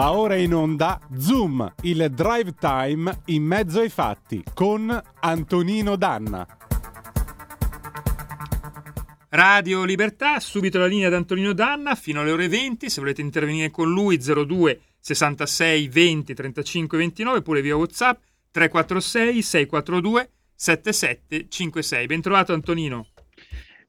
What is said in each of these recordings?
Va ora in onda Zoom, il drive time in mezzo ai fatti con Antonino Danna. Radio Libertà, subito la linea di Antonino Danna fino alle ore 20. Se volete intervenire con lui 02 66 20 35 29 oppure via WhatsApp 346 642 7756. Bentrovato Antonino.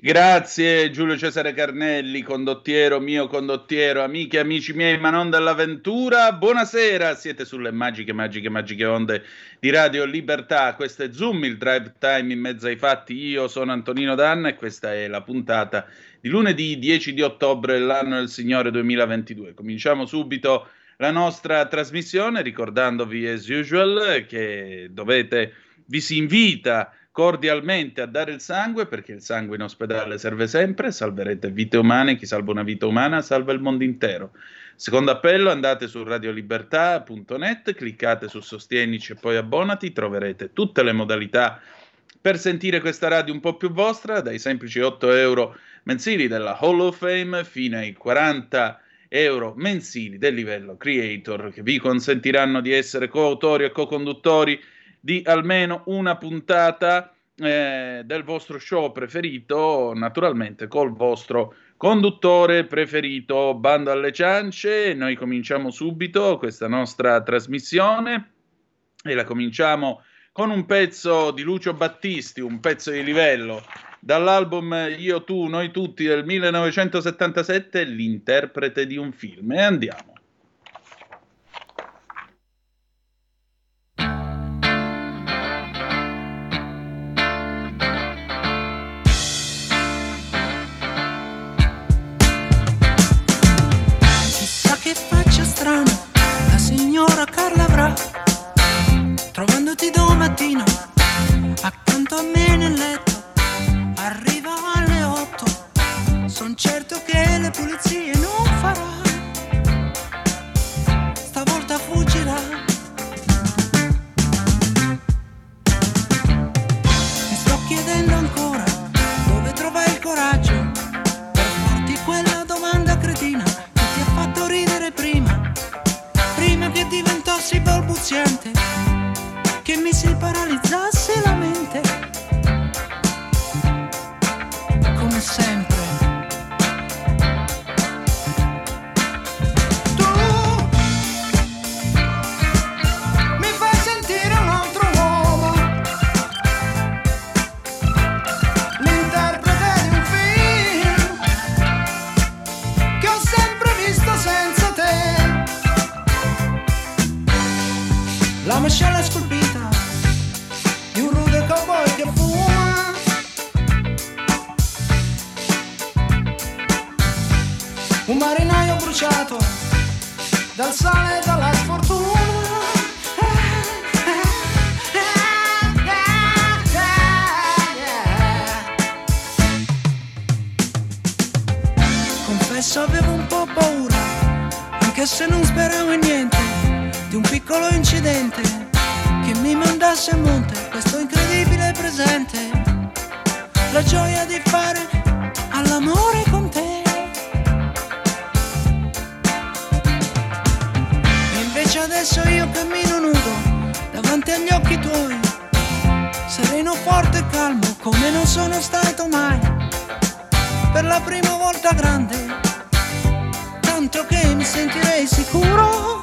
Grazie Giulio Cesare Carnelli, condottiero mio condottiero, amiche e amici miei, ma non dell'avventura. Buonasera, siete sulle magiche, magiche, magiche onde di Radio Libertà. Questo è Zoom, il drive time in mezzo ai fatti. Io sono Antonino Danna e questa è la puntata di lunedì 10 di ottobre dell'anno del Signore 2022. Cominciamo subito la nostra trasmissione ricordandovi as usual che dovete, vi si invita cordialmente a dare il sangue perché il sangue in ospedale serve sempre, salverete vite umane, chi salva una vita umana salva il mondo intero. Secondo appello andate su radiolibertà.net, cliccate su Sostienici e poi abbonati, troverete tutte le modalità per sentire questa radio un po' più vostra, dai semplici 8 euro mensili della Hall of Fame fino ai 40 euro mensili del livello creator che vi consentiranno di essere coautori e co-conduttori di almeno una puntata eh, del vostro show preferito, naturalmente col vostro conduttore preferito. Bando alle ciance, noi cominciamo subito questa nostra trasmissione e la cominciamo con un pezzo di Lucio Battisti, un pezzo di livello dall'album Io, tu, noi tutti del 1977, l'interprete di un film. E andiamo. Trovandoti domattina accanto a me nel letto, arriva alle otto, son certo che le pulizie non farà, stavolta fuggirà. Mi sto chiedendo ancora dove trova il coraggio per farti quella domanda cretina che ti ha fatto ridere prima. Che diventassi balbuziente, che bruciato dal sale e dalla sfortuna. Confesso avevo un po' paura, anche se non speravo in niente di un piccolo incidente che mi mandasse a monte questo incredibile presente, la gioia di fare non sono stato mai, per la prima volta grande, tanto che mi sentirei sicuro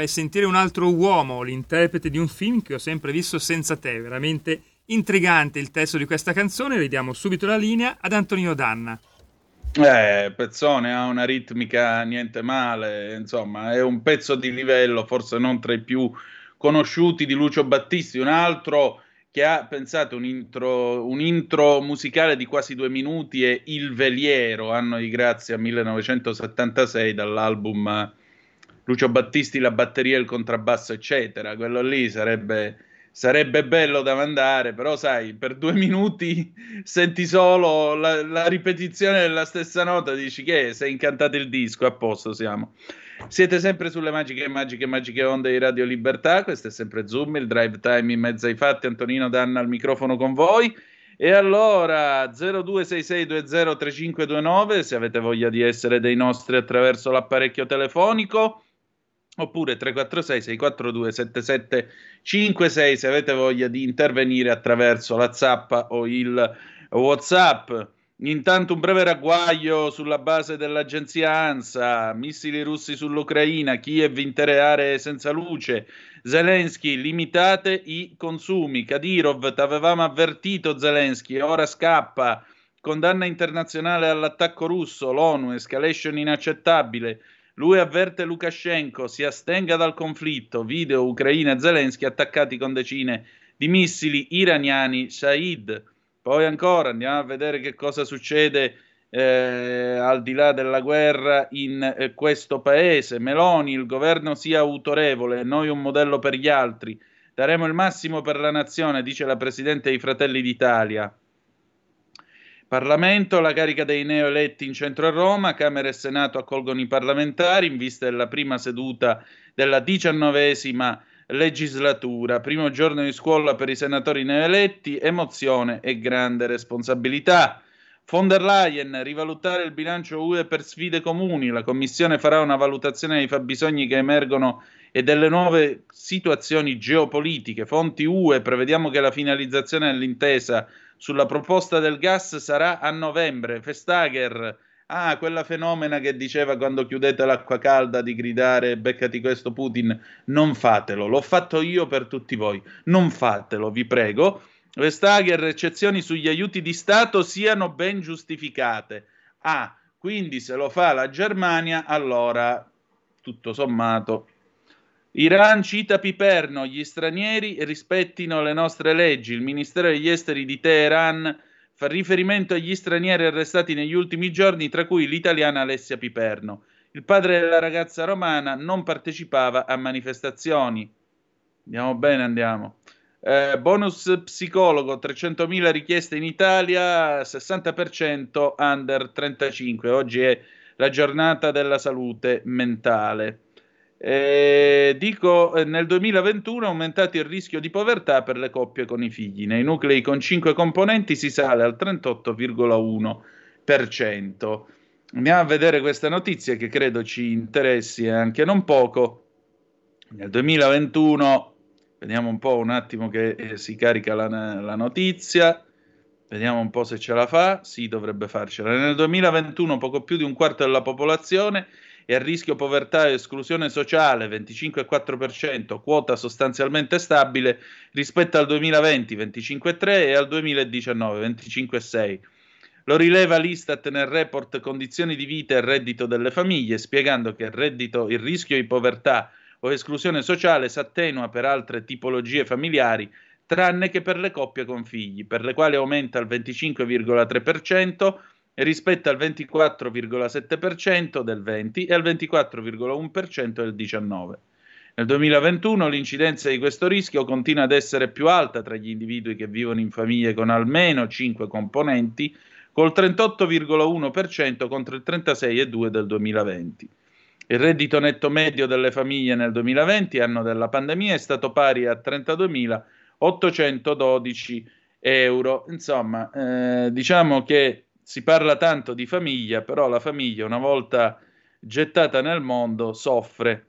fai sentire un altro uomo, l'interprete di un film che ho sempre visto senza te. Veramente intrigante il testo di questa canzone. Ridiamo subito la linea ad Antonino Danna. Eh, Pezzone ha una ritmica niente male, insomma, è un pezzo di livello, forse non tra i più conosciuti di Lucio Battisti, un altro che ha, pensate, un intro, un intro musicale di quasi due minuti è Il Veliero, anno di grazia 1976 dall'album Lucio Battisti, la batteria, il contrabbasso, eccetera. Quello lì sarebbe, sarebbe bello da mandare, però sai, per due minuti senti solo la, la ripetizione della stessa nota, dici che sei incantato il disco, a posto siamo. Siete sempre sulle magiche, magiche, magiche onde di Radio Libertà. Questo è sempre Zoom, il drive time in mezzo ai fatti. Antonino Danna al microfono con voi. E allora 0266203529 se avete voglia di essere dei nostri attraverso l'apparecchio telefonico oppure 346 642 7756 se avete voglia di intervenire attraverso la zappa o il WhatsApp. Intanto un breve ragguaglio sulla base dell'agenzia ANSA, missili russi sull'Ucraina, Kiev intere aree senza luce, Zelensky limitate i consumi, Kadyrov t'avevamo avvertito Zelensky, ora scappa, condanna internazionale all'attacco russo, l'ONU, escalation inaccettabile, lui avverte Lukashenko, si astenga dal conflitto, video Ucraina e Zelensky attaccati con decine di missili iraniani Shahid. Poi ancora andiamo a vedere che cosa succede eh, al di là della guerra in eh, questo paese. Meloni, il governo sia autorevole, noi un modello per gli altri. Daremo il massimo per la nazione, dice la Presidente dei Fratelli d'Italia. Parlamento, la carica dei neoeletti in centro a Roma, Camera e Senato accolgono i parlamentari in vista della prima seduta della diciannovesima legislatura. Primo giorno di scuola per i senatori neoeletti, emozione e grande responsabilità. Von der Leyen, rivalutare il bilancio UE per sfide comuni. La Commissione farà una valutazione dei fabbisogni che emergono e delle nuove situazioni geopolitiche. Fonti UE, prevediamo che la finalizzazione dell'intesa sulla proposta del gas sarà a novembre. Vestager, ah, quella fenomena che diceva quando chiudete l'acqua calda di gridare beccati questo Putin, non fatelo, l'ho fatto io per tutti voi, non fatelo, vi prego. Vestager, eccezioni sugli aiuti di Stato siano ben giustificate. Ah, quindi se lo fa la Germania, allora tutto sommato Iran cita Piperno, gli stranieri rispettino le nostre leggi. Il Ministero degli Esteri di Teheran fa riferimento agli stranieri arrestati negli ultimi giorni, tra cui l'italiana Alessia Piperno. Il padre della ragazza romana non partecipava a manifestazioni. Andiamo bene, andiamo. Eh, bonus psicologo, 300.000 richieste in Italia, 60% under 35. Oggi è la giornata della salute mentale. Eh, dico, eh, nel 2021 è aumentato il rischio di povertà per le coppie con i figli. Nei nuclei con 5 componenti si sale al 38,1%. Andiamo a vedere questa notizia che credo ci interessi anche non poco. Nel 2021, vediamo un po' un attimo che eh, si carica la, la notizia. Vediamo un po' se ce la fa. Sì, dovrebbe farcela. Nel 2021 poco più di un quarto della popolazione e a rischio povertà e esclusione sociale 25,4%, quota sostanzialmente stabile rispetto al 2020 25,3% e al 2019 25,6%. Lo rileva l'Istat nel report Condizioni di vita e reddito delle famiglie, spiegando che il, reddito, il rischio di povertà o esclusione sociale si attenua per altre tipologie familiari, tranne che per le coppie con figli, per le quali aumenta al 25,3% rispetto al 24,7% del 20 e al 24,1% del 19. Nel 2021 l'incidenza di questo rischio continua ad essere più alta tra gli individui che vivono in famiglie con almeno 5 componenti, col 38,1% contro il 36,2% del 2020. Il reddito netto medio delle famiglie nel 2020, anno della pandemia, è stato pari a 32.812 euro. Insomma, eh, diciamo che si parla tanto di famiglia, però la famiglia una volta gettata nel mondo soffre,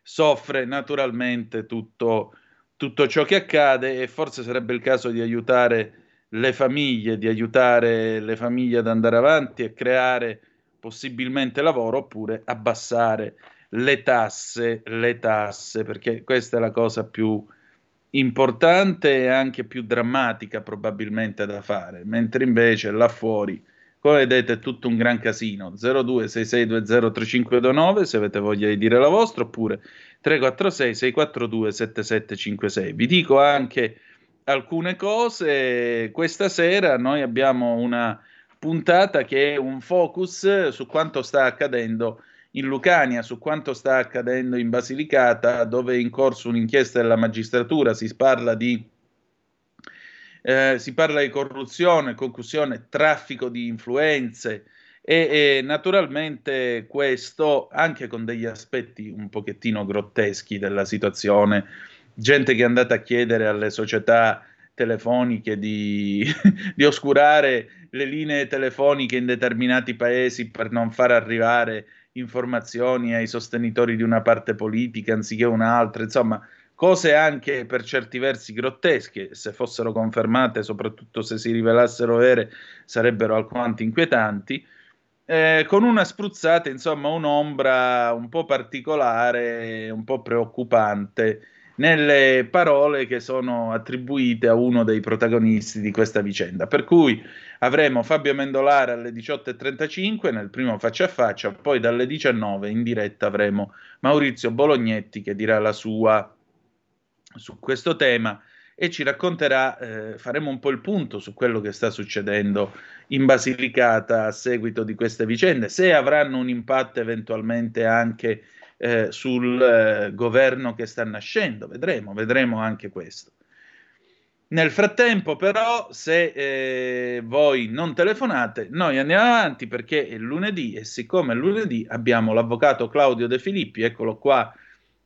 soffre naturalmente tutto, tutto ciò che accade e forse sarebbe il caso di aiutare le famiglie, di aiutare le famiglie ad andare avanti e creare possibilmente lavoro oppure abbassare le tasse, le tasse, perché questa è la cosa più importante e anche più drammatica probabilmente da fare, mentre invece là fuori, come vedete, è tutto un gran casino. 0266203529 se avete voglia di dire la vostra, oppure 346 642 7756. Vi dico anche alcune cose. Questa sera noi abbiamo una puntata che è un focus su quanto sta accadendo in Lucania, su quanto sta accadendo in Basilicata, dove è in corso un'inchiesta della magistratura, si parla di, eh, si parla di corruzione, concussione, traffico di influenze e, e, naturalmente questo anche con degli aspetti un pochettino grotteschi della situazione, gente che è andata a chiedere alle società telefoniche di, di oscurare le linee telefoniche in determinati paesi per non far arrivare informazioni ai sostenitori di una parte politica anziché un'altra, insomma, cose anche per certi versi grottesche, se fossero confermate, soprattutto se si rivelassero vere, sarebbero alquanto inquietanti. Eh, con una spruzzata, insomma, un'ombra un po' particolare, un po' preoccupante nelle parole che sono attribuite a uno dei protagonisti di questa vicenda. Per cui avremo Fabio Mendolare alle 18.35 nel primo faccia a faccia, poi dalle 19 in diretta avremo Maurizio Bolognetti che dirà la sua su questo tema e ci racconterà, eh, faremo un po' il punto su quello che sta succedendo in Basilicata a seguito di queste vicende, se avranno un impatto eventualmente anche eh, sul eh, governo che sta nascendo, vedremo, vedremo anche questo. Nel frattempo, però, se eh, voi non telefonate, noi andiamo avanti perché è lunedì e siccome è lunedì abbiamo l'avvocato Claudio De Filippi, eccolo qua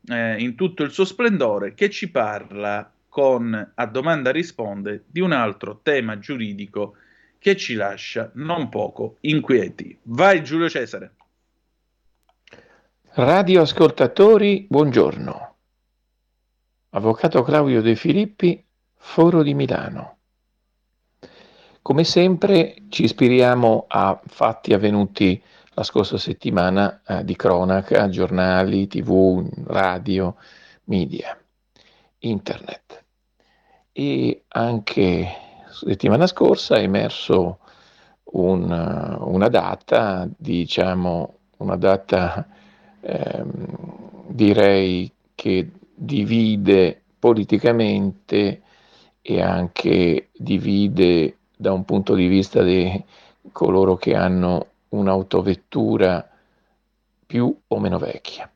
eh, in tutto il suo splendore, che ci parla con a domanda risponde di un altro tema giuridico che ci lascia non poco inquieti. Vai Giulio Cesare. Radioascoltatori, buongiorno. Avvocato Claudio De Filippi, Foro di Milano. Come sempre ci ispiriamo a fatti avvenuti la scorsa settimana eh, di cronaca, giornali, tv, radio, media, internet. E anche settimana scorsa è emerso un, una data, diciamo, una data ehm, direi che divide politicamente e anche divide da un punto di vista di coloro che hanno un'autovettura più o meno vecchia.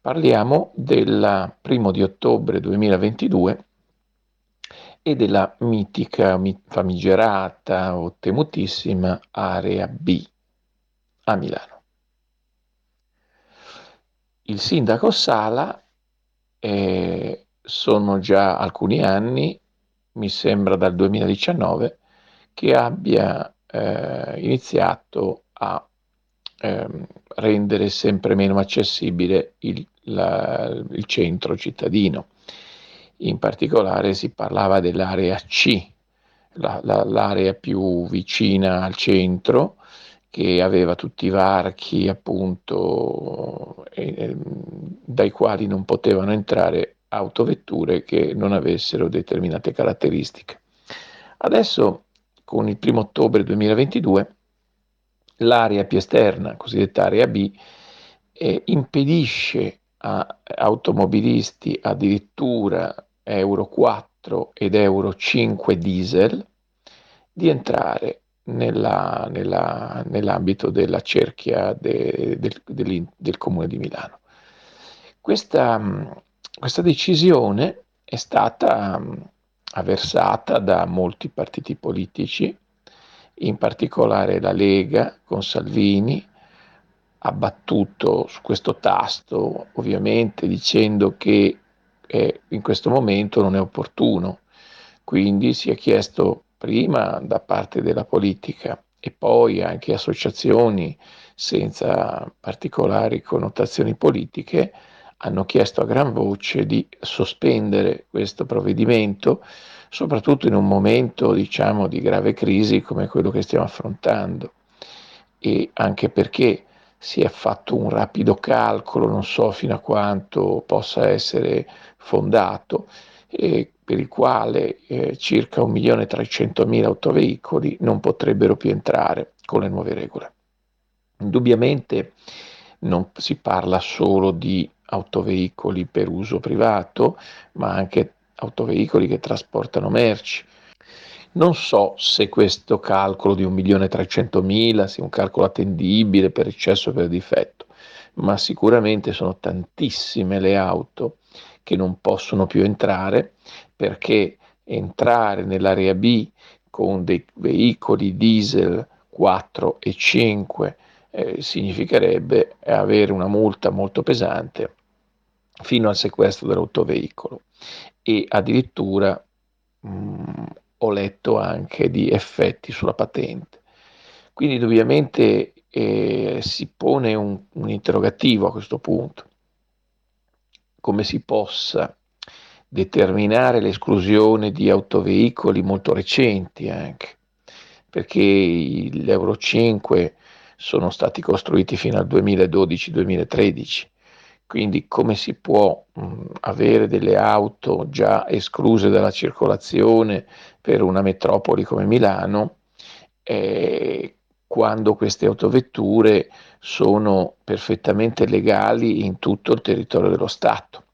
Parliamo del primo di ottobre 2022 e della mitica, famigerata o temutissima area B a Milano il sindaco Sala eh, sono già alcuni anni, mi sembra dal 2019, che abbia eh, iniziato a eh, rendere sempre meno accessibile il, la, il centro cittadino. In particolare si parlava dell'area C, la, la, l'area più vicina al centro, che aveva tutti i varchi appunto eh, dai quali non potevano entrare autovetture che non avessero determinate caratteristiche. Adesso con il 1 ottobre 2022 l'area più esterna, cosiddetta area B, eh, impedisce a automobilisti addirittura Euro 4 ed Euro 5 diesel di entrare nella, nella, nell'ambito della cerchia de, del, del, del, Comune di Milano. Questa, questa decisione è stata avversata da molti partiti politici in particolare la Lega con Salvini ha battuto su questo tasto, ovviamente dicendo che eh, in questo momento non è opportuno. Quindi si è chiesto prima da parte della politica e poi anche associazioni senza particolari connotazioni politiche hanno chiesto a gran voce di sospendere questo provvedimento, soprattutto in un momento diciamo di grave crisi come quello che stiamo affrontando. E anche perché si è fatto un rapido calcolo, non so fino a quanto possa essere fondato, eh, per il quale eh, circa 1.300.000 autoveicoli non potrebbero più entrare con le nuove regole. Indubbiamente non si parla solo di autoveicoli per uso privato, ma anche autoveicoli che trasportano merci. Non so se questo calcolo di 1.300.000 sia un calcolo attendibile per eccesso o per difetto, ma sicuramente sono tantissime le auto che non possono più entrare perché entrare nell'area B con dei veicoli diesel 4 e 5 eh, significherebbe avere una multa molto pesante fino al sequestro dell'autoveicolo e addirittura mh, mm, ho letto anche di effetti sulla patente. Quindi ovviamente eh, si pone un, un interrogativo a questo punto come si possa determinare l'esclusione di autoveicoli molto recenti anche, perché gli Euro 5 sono stati costruiti fino al 2012-2013, quindi come si può mh, avere delle auto già escluse dalla circolazione per una metropoli come Milano eh, quando queste autovetture sono perfettamente legali in tutto il territorio dello Stato.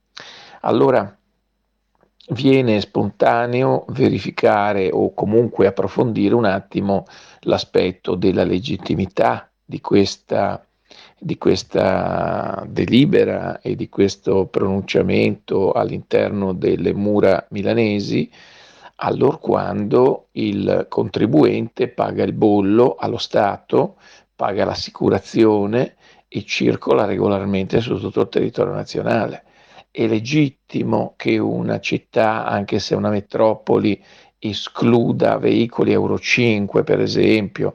Allora viene spontaneo verificare o comunque approfondire un attimo l'aspetto della legittimità di questa, di questa delibera e di questo pronunciamento all'interno delle mura milanesi allorquando il contribuente paga il bollo allo Stato paga l'assicurazione e circola regolarmente su tutto il territorio nazionale. È legittimo che una città, anche se una metropoli, escluda veicoli Euro 5, per esempio.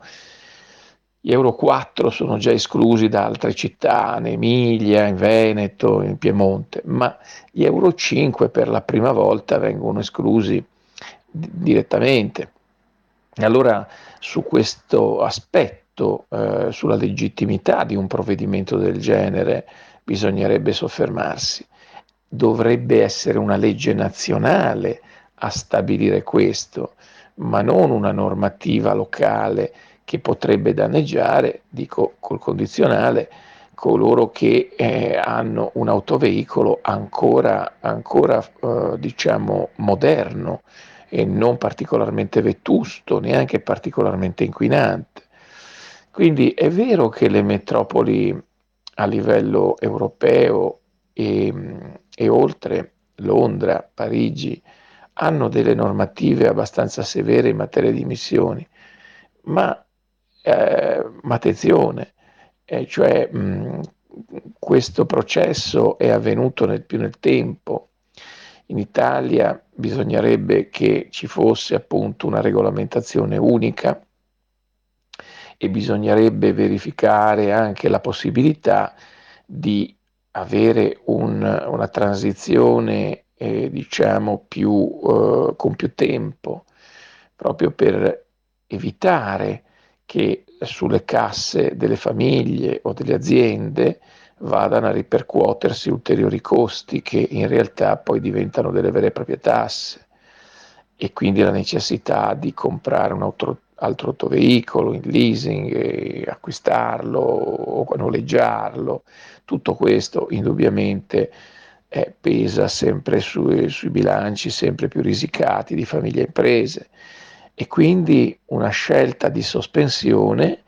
Gli Euro 4 sono già esclusi da altre città, in Emilia, in Veneto, in Piemonte, ma gli Euro 5 per la prima volta vengono esclusi direttamente. Allora su questo aspetto eh, sulla legittimità di un provvedimento del genere bisognerebbe soffermarsi. Dovrebbe essere una legge nazionale a stabilire questo, ma non una normativa locale che potrebbe danneggiare, dico col condizionale, coloro che eh, hanno un autoveicolo ancora, ancora eh, diciamo moderno e non particolarmente vetusto, neanche particolarmente inquinante. Quindi è vero che le metropoli a livello europeo e, e oltre, Londra, Parigi, hanno delle normative abbastanza severe in materia di emissioni, ma, eh, ma attenzione, eh, cioè, mh, questo processo è avvenuto nel, più nel tempo. In Italia bisognerebbe che ci fosse appunto una regolamentazione unica e bisognerebbe verificare anche la possibilità di avere un, una transizione eh, diciamo più, eh, con più tempo, proprio per evitare che sulle casse delle famiglie o delle aziende vadano a ripercuotersi ulteriori costi che in realtà poi diventano delle vere e proprie tasse. E quindi la necessità di comprare un auto, altro autoveicolo in leasing, acquistarlo o noleggiarlo, tutto questo indubbiamente eh, pesa sempre sui, sui bilanci sempre più risicati di famiglie e imprese. E quindi una scelta di sospensione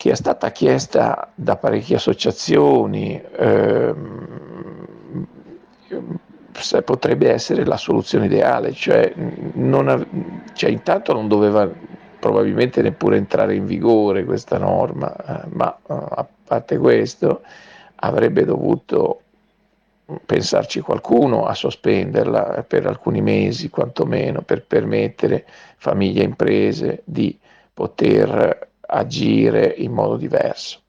che è stata chiesta da parecchie associazioni, ehm, potrebbe essere la soluzione ideale, cioè, non, cioè intanto non doveva probabilmente neppure entrare in vigore questa norma, eh, ma eh, a parte questo avrebbe dovuto pensarci qualcuno a sospenderla per alcuni mesi quantomeno per permettere famiglie e imprese di poter agire in modo diverso.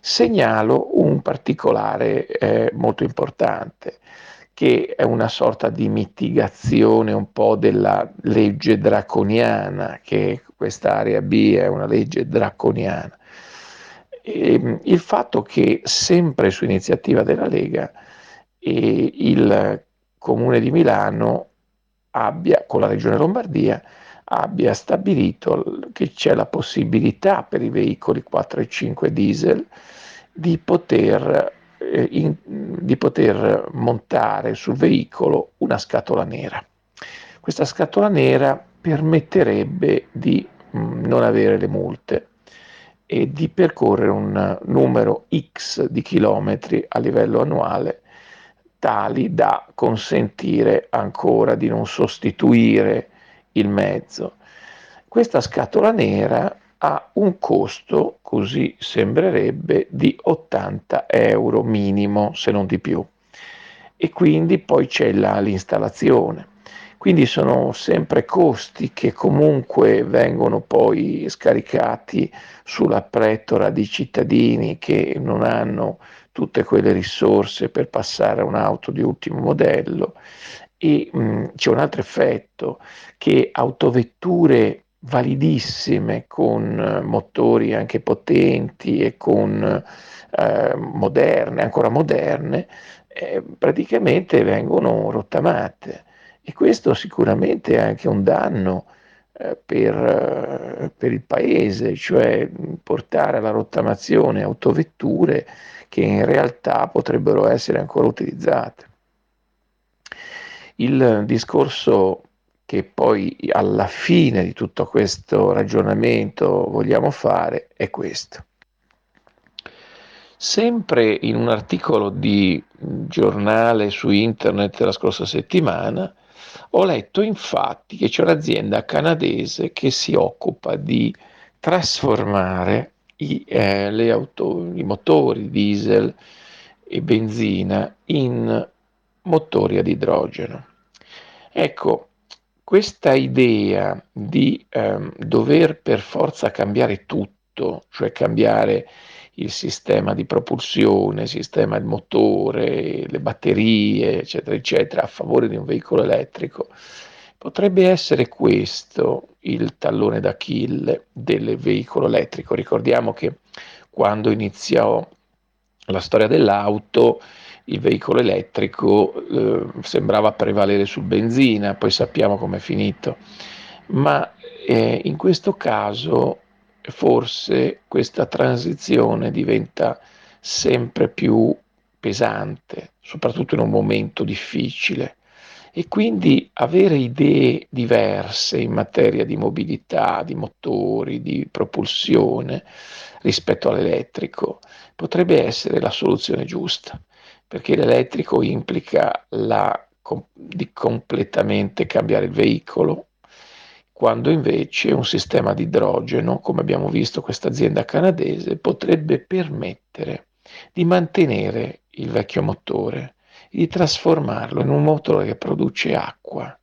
Segnalo un particolare eh, molto importante che è una sorta di mitigazione un po' della legge draconiana, che questa area B è una legge draconiana. E, ehm, il fatto che sempre su iniziativa della Lega e il Comune di Milano abbia, con la Regione Lombardia, abbia stabilito che c'è la possibilità per i veicoli 4 e 5 diesel di poter, eh, in, di poter montare sul veicolo una scatola nera. Questa scatola nera permetterebbe di mh, mm, non avere le multe e di percorrere un numero X di chilometri a livello annuale tali da consentire ancora di non sostituire il mezzo. Questa scatola nera ha un costo, così sembrerebbe, di 80 euro minimo, se non di più. E quindi poi c'è la, l'installazione. Quindi sono sempre costi che comunque vengono poi scaricati sulla pretora di cittadini che non hanno tutte quelle risorse per passare a un'auto di ultimo modello e mh, c'è un altro effetto che autovetture validissime con eh, motori anche potenti e con eh, moderne, ancora moderne, eh, praticamente vengono rottamate e questo sicuramente è anche un danno eh, per, eh, per il paese, cioè portare alla rottamazione autovetture che in realtà potrebbero essere ancora utilizzate. Il discorso che poi alla fine di tutto questo ragionamento vogliamo fare è questo. Sempre in un articolo di giornale su internet la scorsa settimana ho letto infatti che c'è un'azienda canadese che si occupa di trasformare i, eh, auto, i motori diesel e benzina in motori ad idrogeno. Ecco, questa idea di ehm, dover per forza cambiare tutto, cioè cambiare il sistema di propulsione, il sistema del motore, le batterie, eccetera, eccetera, a favore di un veicolo elettrico, potrebbe essere questo il tallone d'Achille del veicolo elettrico. Ricordiamo che quando iniziò la storia dell'auto, il veicolo elettrico eh, sembrava prevalere sul benzina, poi sappiamo com'è finito. Ma eh, in questo caso forse questa transizione diventa sempre più pesante, soprattutto in un momento difficile e quindi avere idee diverse in materia di mobilità, di motori, di propulsione rispetto all'elettrico potrebbe essere la soluzione giusta, perché l'elettrico implica la, di completamente cambiare il veicolo, quando invece un sistema di idrogeno, come abbiamo visto questa azienda canadese, potrebbe permettere di mantenere il vecchio motore di trasformarlo in un motore che produce acqua.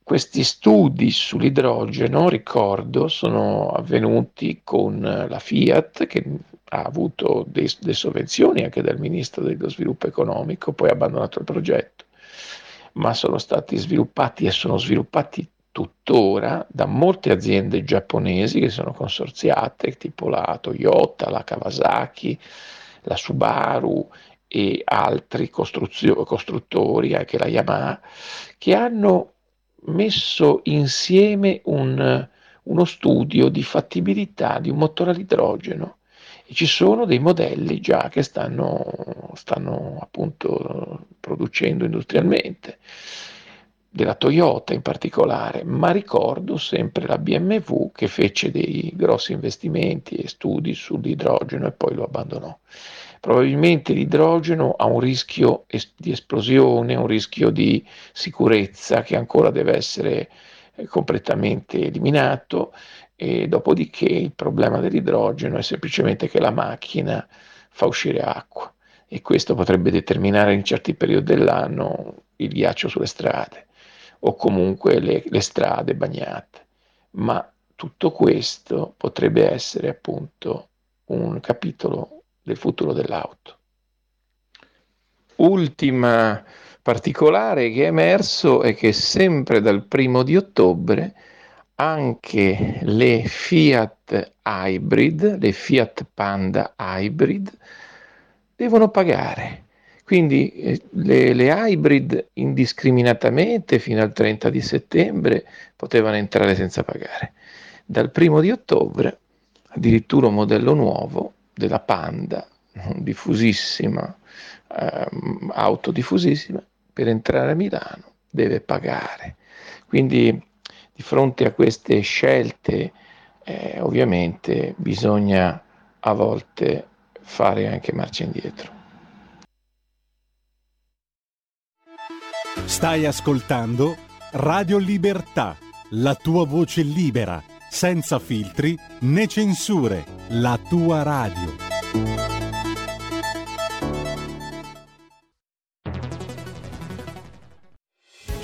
Questi studi sull'idrogeno, ricordo, sono avvenuti con la Fiat che ha avuto delle sovvenzioni anche dal Ministro dello Sviluppo Economico, poi ha abbandonato il progetto, ma sono stati sviluppati e sono sviluppati tuttora da molte aziende giapponesi che sono consorziate, tipo la Toyota, la Kawasaki, la Subaru e altri costruttori, anche la Yamaha, che hanno messo insieme un, uno studio di fattibilità di un motore all'idrogeno ci sono dei modelli già che stanno, stanno appunto producendo industrialmente della Toyota in particolare, ma ricordo sempre la BMW che fece dei grossi investimenti e studi sull'idrogeno e poi lo abbandonò. Probabilmente l'idrogeno ha un rischio es- di esplosione, un rischio di sicurezza che ancora deve essere eh, completamente eliminato e dopodiché il problema dell'idrogeno è semplicemente che la macchina fa uscire acqua e questo potrebbe determinare in certi periodi dell'anno il ghiaccio sulle strade o comunque le, le strade bagnate. Ma tutto questo potrebbe essere appunto un capitolo del futuro dell'auto. Ultima particolare che è emerso è che sempre dal primo di ottobre anche le Fiat Hybrid, le Fiat Panda Hybrid, devono pagare. Quindi eh, le, le, hybrid indiscriminatamente fino al 30 di settembre potevano entrare senza pagare. Dal primo di ottobre addirittura un modello nuovo della Panda, diffusissima, eh, auto diffusissima, per entrare a Milano deve pagare. Quindi di fronte a queste scelte eh, ovviamente bisogna a volte fare anche marcia indietro. Stai ascoltando Radio Libertà, la tua voce libera, senza filtri né censure, la tua radio.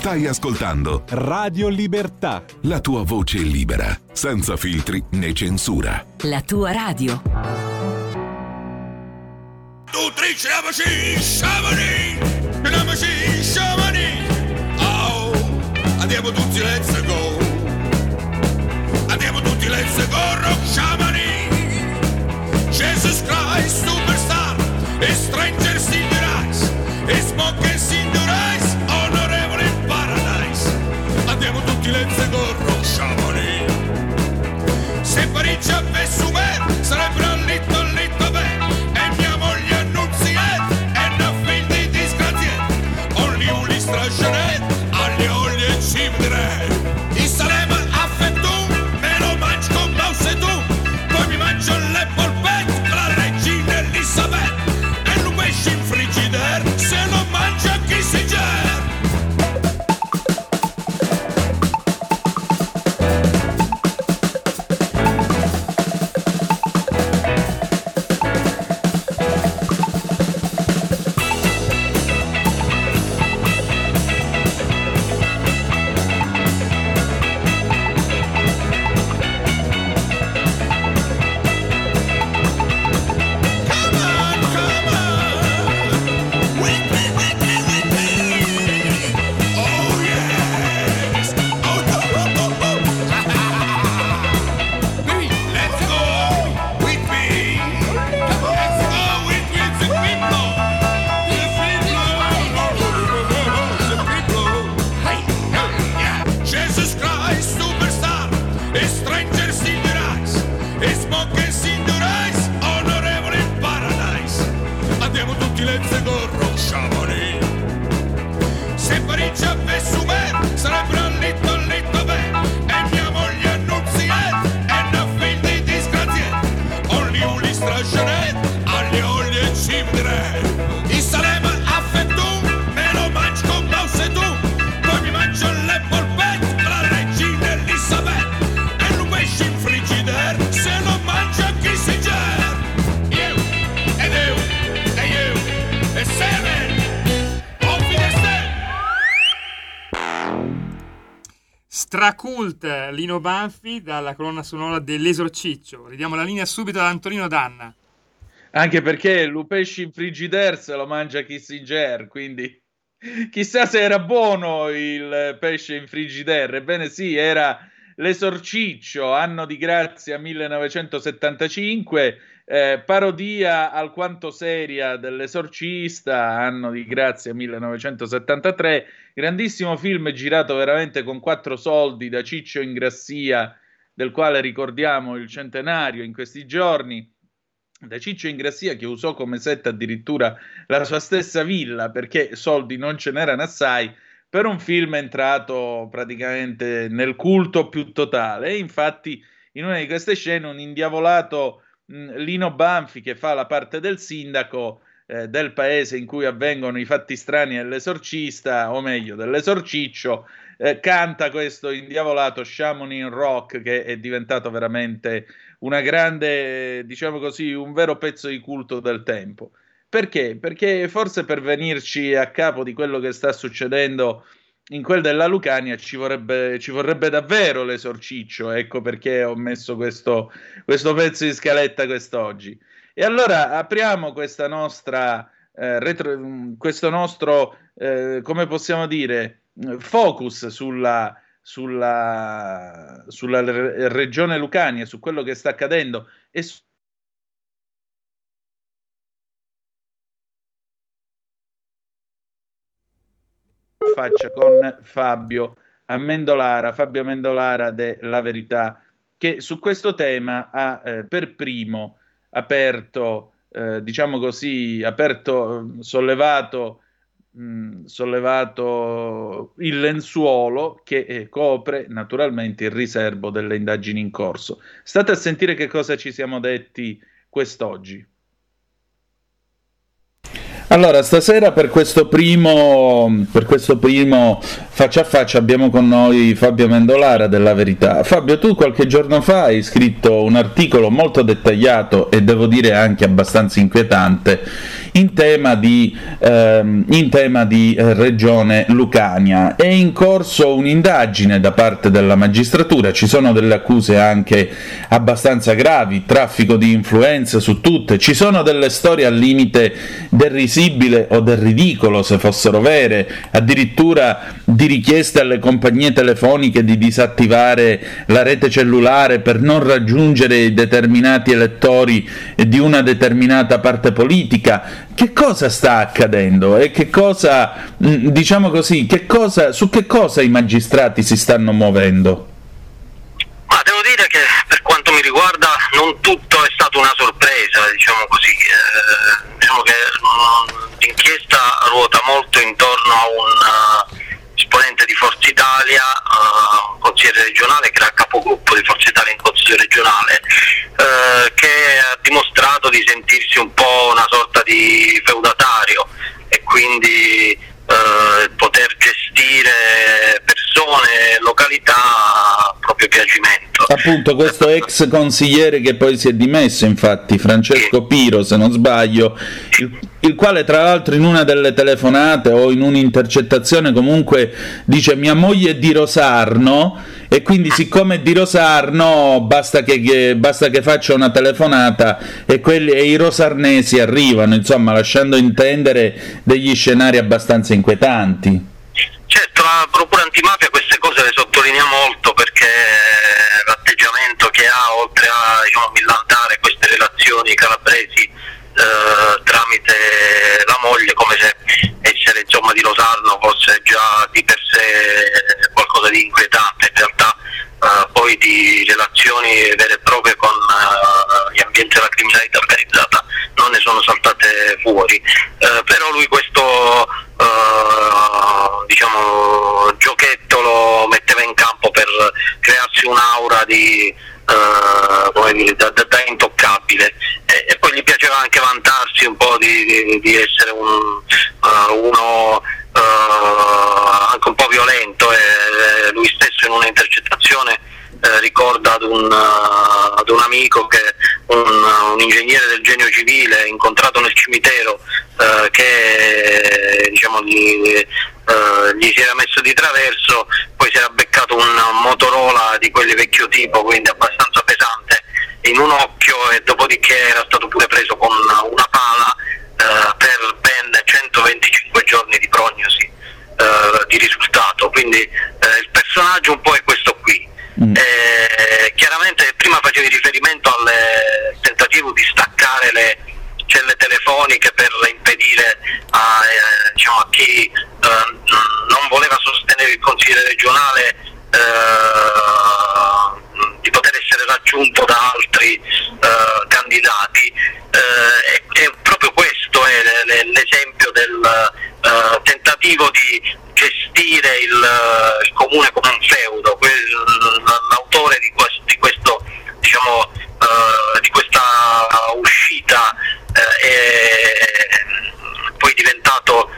Stai ascoltando Radio Libertà. La tua voce libera, senza filtri né censura. La tua radio. Tu trici la machine, shamani, la machine. Oh, andiamo tutti, let's go. Andiamo tutti, let's go, rock shamani. Jesus Christ, superstar, e strangers in the eyes, e Stracult Lino Banfi dalla colonna sonora dell'Esorciccio. Ridiamo la linea subito ad Antonino Danna. Anche perché Lupesci in Frigidaire se lo mangia Kissinger, quindi chissà se era buono il pesce in Frigidaire. Ebbene sì, era l'Esorciccio, anno di grazia 1975, eh, parodia alquanto seria dell'esorcista, anno di grazia 1973, grandissimo film girato veramente con quattro soldi da Ciccio Ingrassia, del quale ricordiamo il centenario in questi giorni, da Ciccio Ingrassia che usò come set addirittura la sua stessa villa perché soldi non ce n'erano assai per un film entrato praticamente nel culto più totale. E infatti in una di queste scene un indiavolato Lino Banfi che fa la parte del sindaco eh, del paese in cui avvengono i fatti strani dell'esorcista o meglio dell'esorciccio eh, canta questo indiavolato Chamonix Rock che è diventato veramente una grande, diciamo così, un vero pezzo di culto del tempo. Perché? Perché forse per venirci a capo di quello che sta succedendo in quel della Lucania ci vorrebbe, ci vorrebbe davvero l'esorciccio, ecco perché ho messo questo, questo pezzo di scaletta quest'oggi. E allora apriamo questa nostra, eh, retro, questo nostro, eh, come possiamo dire, focus sulla, sulla, sulla regione Lucania, su quello che sta accadendo e su faccia con Fabio Amendolara, Fabio Amendolara della Verità, che su questo tema ha eh, per primo aperto, eh, diciamo così, aperto, sollevato mh, sollevato il lenzuolo che eh, copre naturalmente il riservo delle indagini in corso. State a sentire che cosa ci siamo detti quest'oggi. Allora, stasera per questo, primo, per questo primo faccia a faccia abbiamo con noi Fabio Mendolara della Verità. Fabio, tu qualche giorno fa hai scritto un articolo molto dettagliato e devo dire anche abbastanza inquietante in tema di, ehm, in tema di eh, regione Lucania. È in corso un'indagine da parte della magistratura, ci sono delle accuse anche abbastanza gravi, traffico di influenze su tutte, ci sono delle storie al limite del risibile o del ridicolo se fossero vere, addirittura di richieste alle compagnie telefoniche di disattivare la rete cellulare per non raggiungere determinati elettori di una determinata parte politica che cosa sta accadendo e che cosa, mm, diciamo così, che cosa, su che cosa i magistrati si stanno muovendo? Ma devo dire che per quanto mi riguarda non tutto è stato una sorpresa, diciamo così. Eh, diciamo che mm, l'inchiesta ruota molto intorno a un uh, esponente di Forza Italia, uh, consigliere regionale, che era capogruppo di Forza Italia in Consiglio regionale, uh, che ha dimostrato di sentirsi un po' di feudatario e quindi uh, poter gestire persone, località a proprio piacimento. Appunto, questo ex consigliere che poi si è dimesso, infatti, Francesco Piro, se non sbaglio, il, il quale tra l'altro in una delle telefonate o in un'intercettazione comunque dice mia moglie è di Rosarno e quindi siccome di Rosarno basta che, che, basta che faccia una telefonata e, quelli, e i rosarnesi arrivano, insomma lasciando intendere degli scenari abbastanza inquietanti. Certo, la Procura Antimafia queste cose le sottolinea molto perché l'atteggiamento che ha, oltre a diciamo, millantare queste relazioni calabresi eh, tramite la moglie, come se essere insomma, di Rosarno fosse già di per sé qualcosa di inquietante, eh, poi di relazioni vere e proprie con eh, gli ambienti della criminalità organizzata non ne sono saltate fuori, eh, però lui questo Uh, diciamo, giochetto lo metteva in campo per crearsi un'aura di, uh, dire, da, da, da, intoccabile. E, e, poi gli piaceva anche vantarsi un po' di, di, di essere un, uh, uno anche un po' violento e lui stesso in una intercettazione eh, ricorda ad un, uh, ad un, amico che un, un, ingegnere del genio civile incontrato nel cimitero uh, che diciamo, gli, uh, gli, si era messo di traverso, poi si era beccato un Motorola di quelli vecchio tipo, quindi abbastanza pesante, in un occhio e dopodiché era stato pure preso con una per ben 125 giorni di prognosi eh, di risultato, quindi eh, il personaggio un po' è questo qui. Mm. Eh, chiaramente prima facevi riferimento al eh, tentativo di staccare le celle telefoniche per impedire a, diciamo, a chi non voleva sostenere il consiglio regionale di poter essere raggiunto da altri eh, candidati eh, è, è, è l'esempio del uh, tentativo di gestire il, eh, il comune come un feudo, quel, l'autore di, questo, di, questo, diciamo, uh, di questa uscita uh, è poi diventato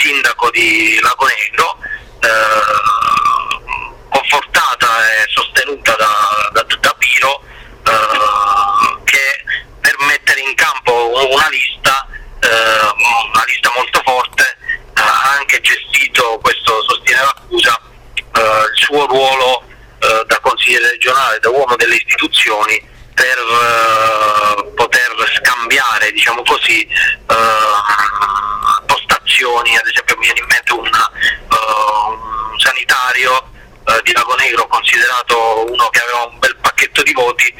sindaco di Lago Negro confortata e sostenuta da, da, da Piro eh, che per mettere in campo una lista eh, una lista molto forte, ha anche gestito, questo sostiene l'accusa, eh, il suo ruolo eh, da consigliere regionale, da uomo delle istituzioni per eh, poter scambiare, diciamo così, eh, postazioni, ad esempio mi viene in mente una, eh, un sanitario di Lago Negro considerato uno che aveva un bel pacchetto di voti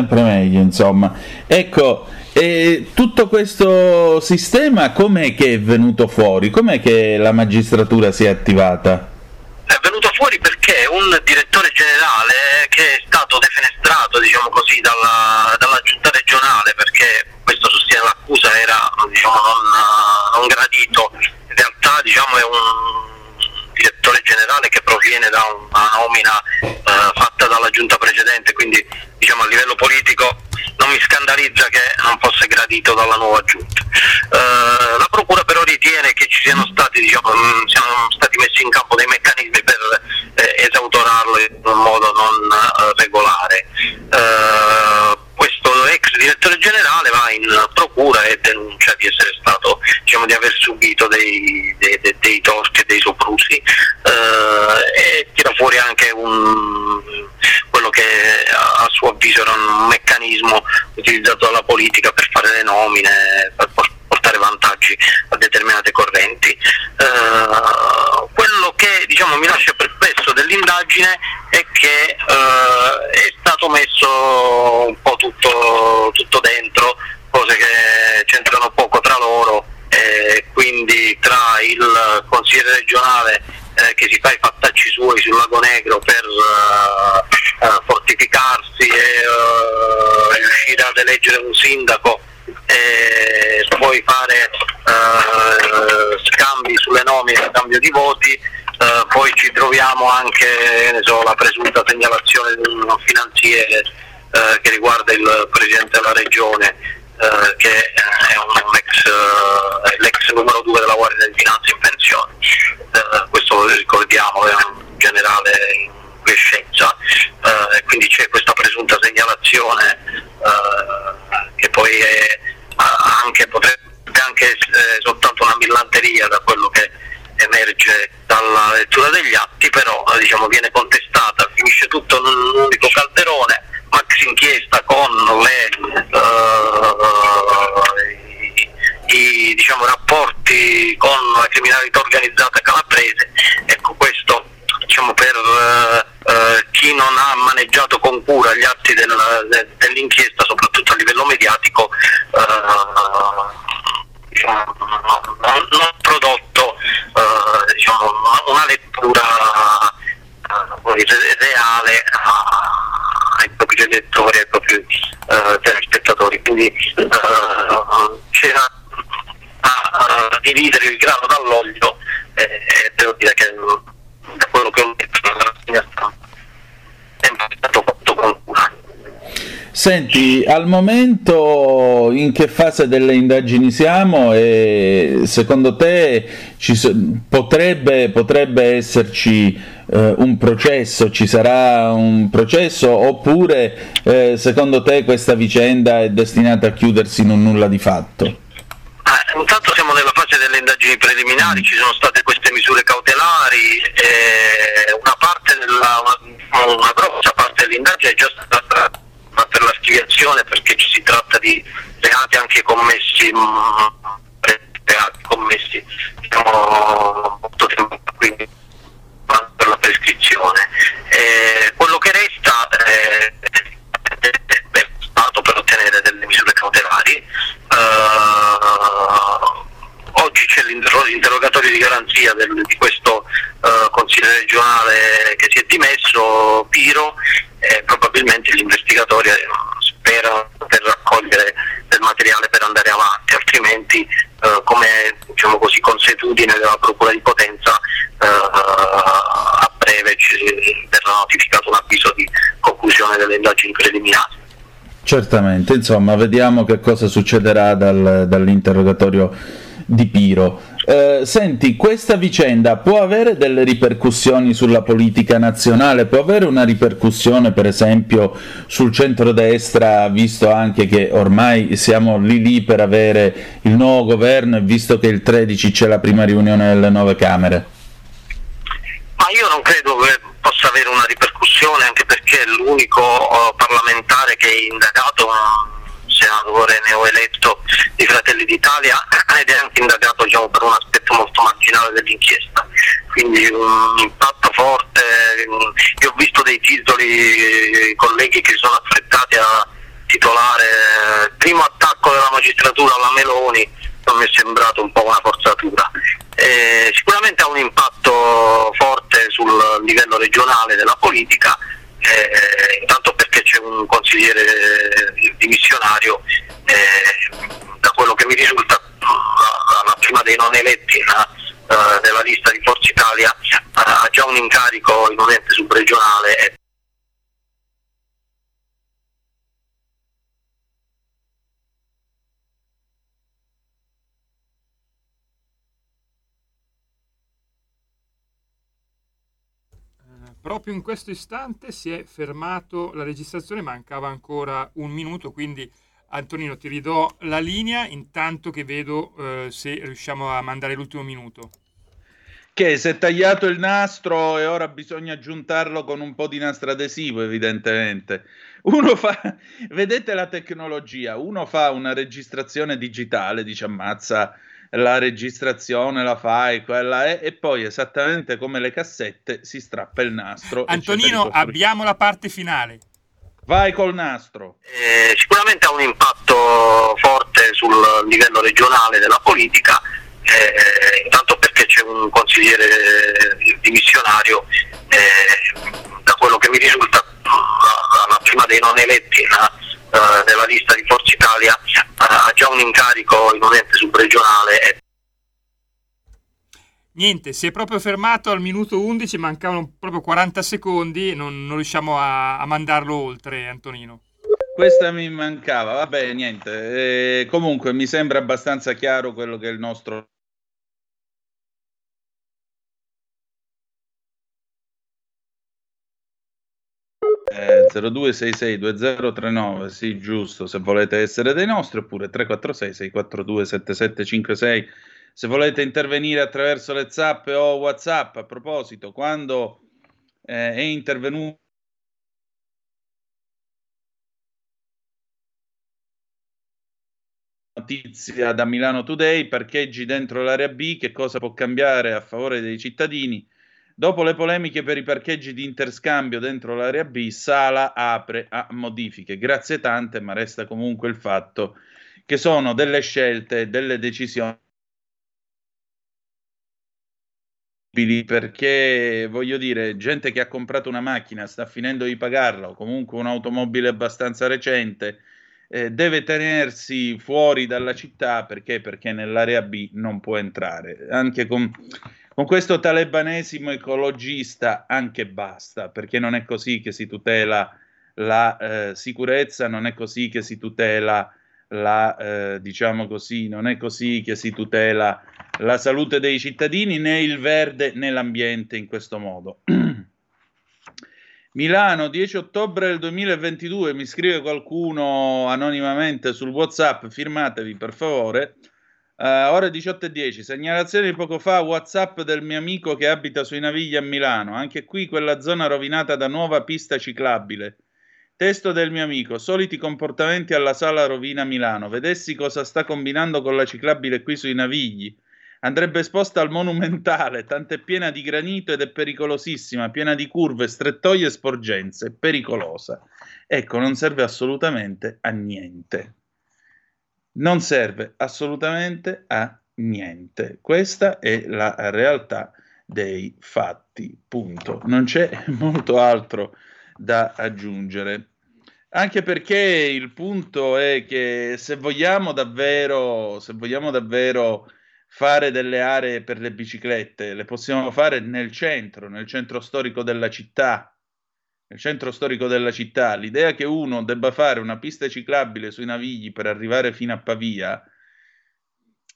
sempre meglio, insomma. Ecco, e tutto questo sistema com'è che è venuto fuori? Com'è che la magistratura si è attivata? non viene contestata, finisce tutto in un unico calderone, maxi inchiesta con le, uh, i, i diciamo, rapporti con la criminalità organizzata calabrese, ecco questo diciamo, per uh, uh, chi non ha maneggiato con cura gli atti Senti, al momento in che fase delle indagini siamo? E secondo te so- potrebbe, potrebbe esserci eh, un processo, ci sarà un processo? Oppure eh, secondo te questa vicenda è destinata a chiudersi in un nulla di fatto? Eh, intanto siamo nella fase delle indagini preliminari, ci sono state queste misure cautelari, e una parte della, una, una grossa parte dell'indagine è già stata per l'archiviazione perché ci si tratta di reati anche commessi, mh, reati commessi diciamo, molto tempo quindi per la prescrizione. Eh, quello che resta è, è, stato per ottenere delle misure cautelari. Eh, oggi c'è l'inter- l'interrogatorio di garanzia del, di questo eh, consigliere regionale che si è dimesso, Piro, e probabilmente gli investigatori eh, sperano di poter raccogliere del materiale per andare avanti, altrimenti eh, come diciamo così, consuetudine della Procura di Potenza eh, a breve ci verrà notificato un avviso di conclusione delle indagini preliminari. Certamente, insomma, vediamo che cosa succederà dal- dall'interrogatorio di Piro. Eh, senti, questa vicenda può avere delle ripercussioni sulla politica nazionale? Può avere una ripercussione, per esempio, sul centrodestra, visto anche che ormai siamo lì lì per avere il nuovo governo e visto che il 13 c'è la prima riunione delle nove Camere? Ma io non credo che possa avere una ripercussione anche perché l'unico eh, parlamentare che è indagato, un senatore neoeletto di Fratelli d'Italia ed è anche indagato diciamo, per un aspetto molto marginale dell'inchiesta. Quindi un impatto forte, mm, io ho visto dei titoli, eh, colleghi che sono affrettati a titolare eh, primo attacco della magistratura alla Meloni, non mi è sembrato un po' una forzatura. Eh, sicuramente ha un impatto forte sul livello regionale della politica, eh, intanto perché c'è un consigliere dimissionario, eh, da quello che mi risulta la, prima dei non eletti la, eh, della lista di Forza Italia ha già un incarico in un ente subregionale Proprio in questo istante si è fermato la registrazione, mancava ancora un minuto, quindi Antonino ti ridò la linea intanto che vedo eh, se riusciamo a mandare l'ultimo minuto. Che si è tagliato il nastro e ora bisogna aggiuntarlo con un po' di nastro adesivo, evidentemente. Uno fa, vedete la tecnologia, uno fa una registrazione digitale, dice ammazza la registrazione, la fai, quella è, e poi esattamente come le cassette si strappa il nastro. Antonino, abbiamo la parte finale. Vai col nastro. Eh, sicuramente ha un impatto forte sul livello regionale della politica, eh, intanto perché c'è un consigliere dimissionario, eh, da quello che mi risulta la, la prima dei non eletti la, eh, della lista di Forza Italia eh, ha già un incarico in un ente subregionale Niente, si è proprio fermato al minuto 11, mancavano proprio 40 secondi, non, non riusciamo a, a mandarlo oltre, Antonino. Questa mi mancava, vabbè, niente. Eh, comunque mi sembra abbastanza chiaro quello che è il nostro. Eh, 02662039, sì, giusto, se volete essere dei nostri, oppure 346 642 7756 se volete intervenire attraverso le zap o WhatsApp. A proposito, quando eh, è intervenuto notizia da Milano Today, parcheggi dentro l'area B, che cosa può cambiare a favore dei cittadini? Dopo le polemiche per i parcheggi di interscambio dentro l'area B, Sala apre a modifiche. Grazie tante, ma resta comunque il fatto che sono delle scelte, delle decisioni perché voglio dire, gente che ha comprato una macchina, sta finendo di pagarla o comunque un'automobile abbastanza recente, eh, deve tenersi fuori dalla città perché? Perché nell'area B non può entrare. Anche con, con questo talebanesimo ecologista anche basta, perché non è così che si tutela la eh, sicurezza, non è così che si tutela la, eh, diciamo così, non è così che si tutela la salute dei cittadini, né il verde né l'ambiente in questo modo. Milano, 10 ottobre del 2022, mi scrive qualcuno anonimamente sul WhatsApp, firmatevi per favore. Uh, ore 18 e 10, segnalazione di poco fa, WhatsApp del mio amico che abita sui Navigli a Milano. Anche qui quella zona rovinata da nuova pista ciclabile. Testo del mio amico, soliti comportamenti alla sala Rovina Milano. Vedessi cosa sta combinando con la ciclabile qui sui Navigli. Andrebbe esposta al monumentale, tanto è piena di granito ed è pericolosissima, piena di curve, strettoie e sporgenze, pericolosa. Ecco, non serve assolutamente a niente. Non serve assolutamente a niente. Questa è la realtà dei fatti. Punto. Non c'è molto altro da aggiungere. Anche perché il punto è che se vogliamo davvero, se vogliamo davvero fare delle aree per le biciclette, le possiamo fare nel centro, nel centro storico della città. Nel centro storico della città, l'idea che uno debba fare una pista ciclabile sui Navigli per arrivare fino a Pavia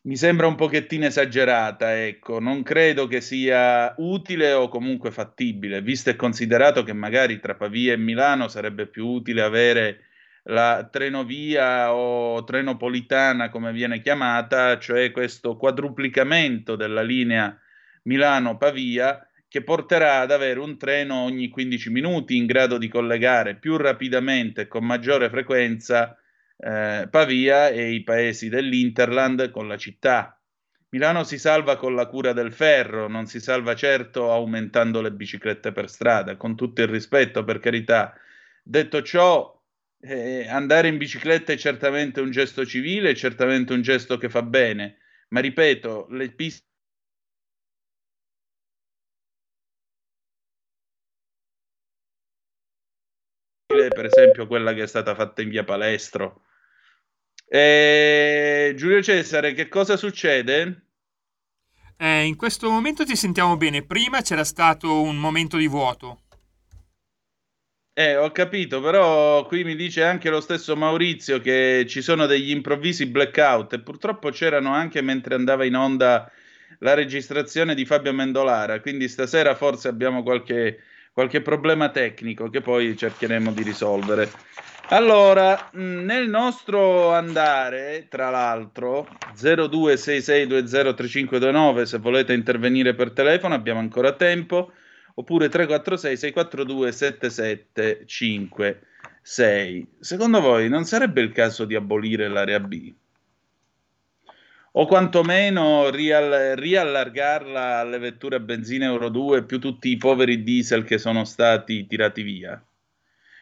mi sembra un pochettino esagerata, ecco, non credo che sia utile o comunque fattibile, visto e considerato che magari tra Pavia e Milano sarebbe più utile avere la trenovia o trenopolitana come viene chiamata, cioè questo quadruplicamento della linea Milano-Pavia che porterà ad avere un treno ogni 15 minuti in grado di collegare più rapidamente e con maggiore frequenza eh, Pavia e i paesi dell'Interland con la città. Milano si salva con la cura del ferro, non si salva certo aumentando le biciclette per strada, con tutto il rispetto, per carità. Detto ciò, eh, andare in bicicletta è certamente un gesto civile, è certamente un gesto che fa bene, ma ripeto, le piste per esempio quella che è stata fatta in via Palestro. E... Giulio Cesare, che cosa succede? Eh, in questo momento ti sentiamo bene. Prima c'era stato un momento di vuoto. Eh, ho capito, però qui mi dice anche lo stesso Maurizio che ci sono degli improvvisi blackout e purtroppo c'erano anche mentre andava in onda la registrazione di Fabio Mendolara, quindi stasera forse abbiamo qualche qualche problema tecnico che poi cercheremo di risolvere. Allora, nel nostro andare, tra l'altro, 0266203529, se volete intervenire per telefono abbiamo ancora tempo, oppure 346 642 7756. Secondo voi non sarebbe il caso di abolire l'area B? O quantomeno riall- riallargarla alle vetture a benzina Euro 2 più tutti i poveri diesel che sono stati tirati via.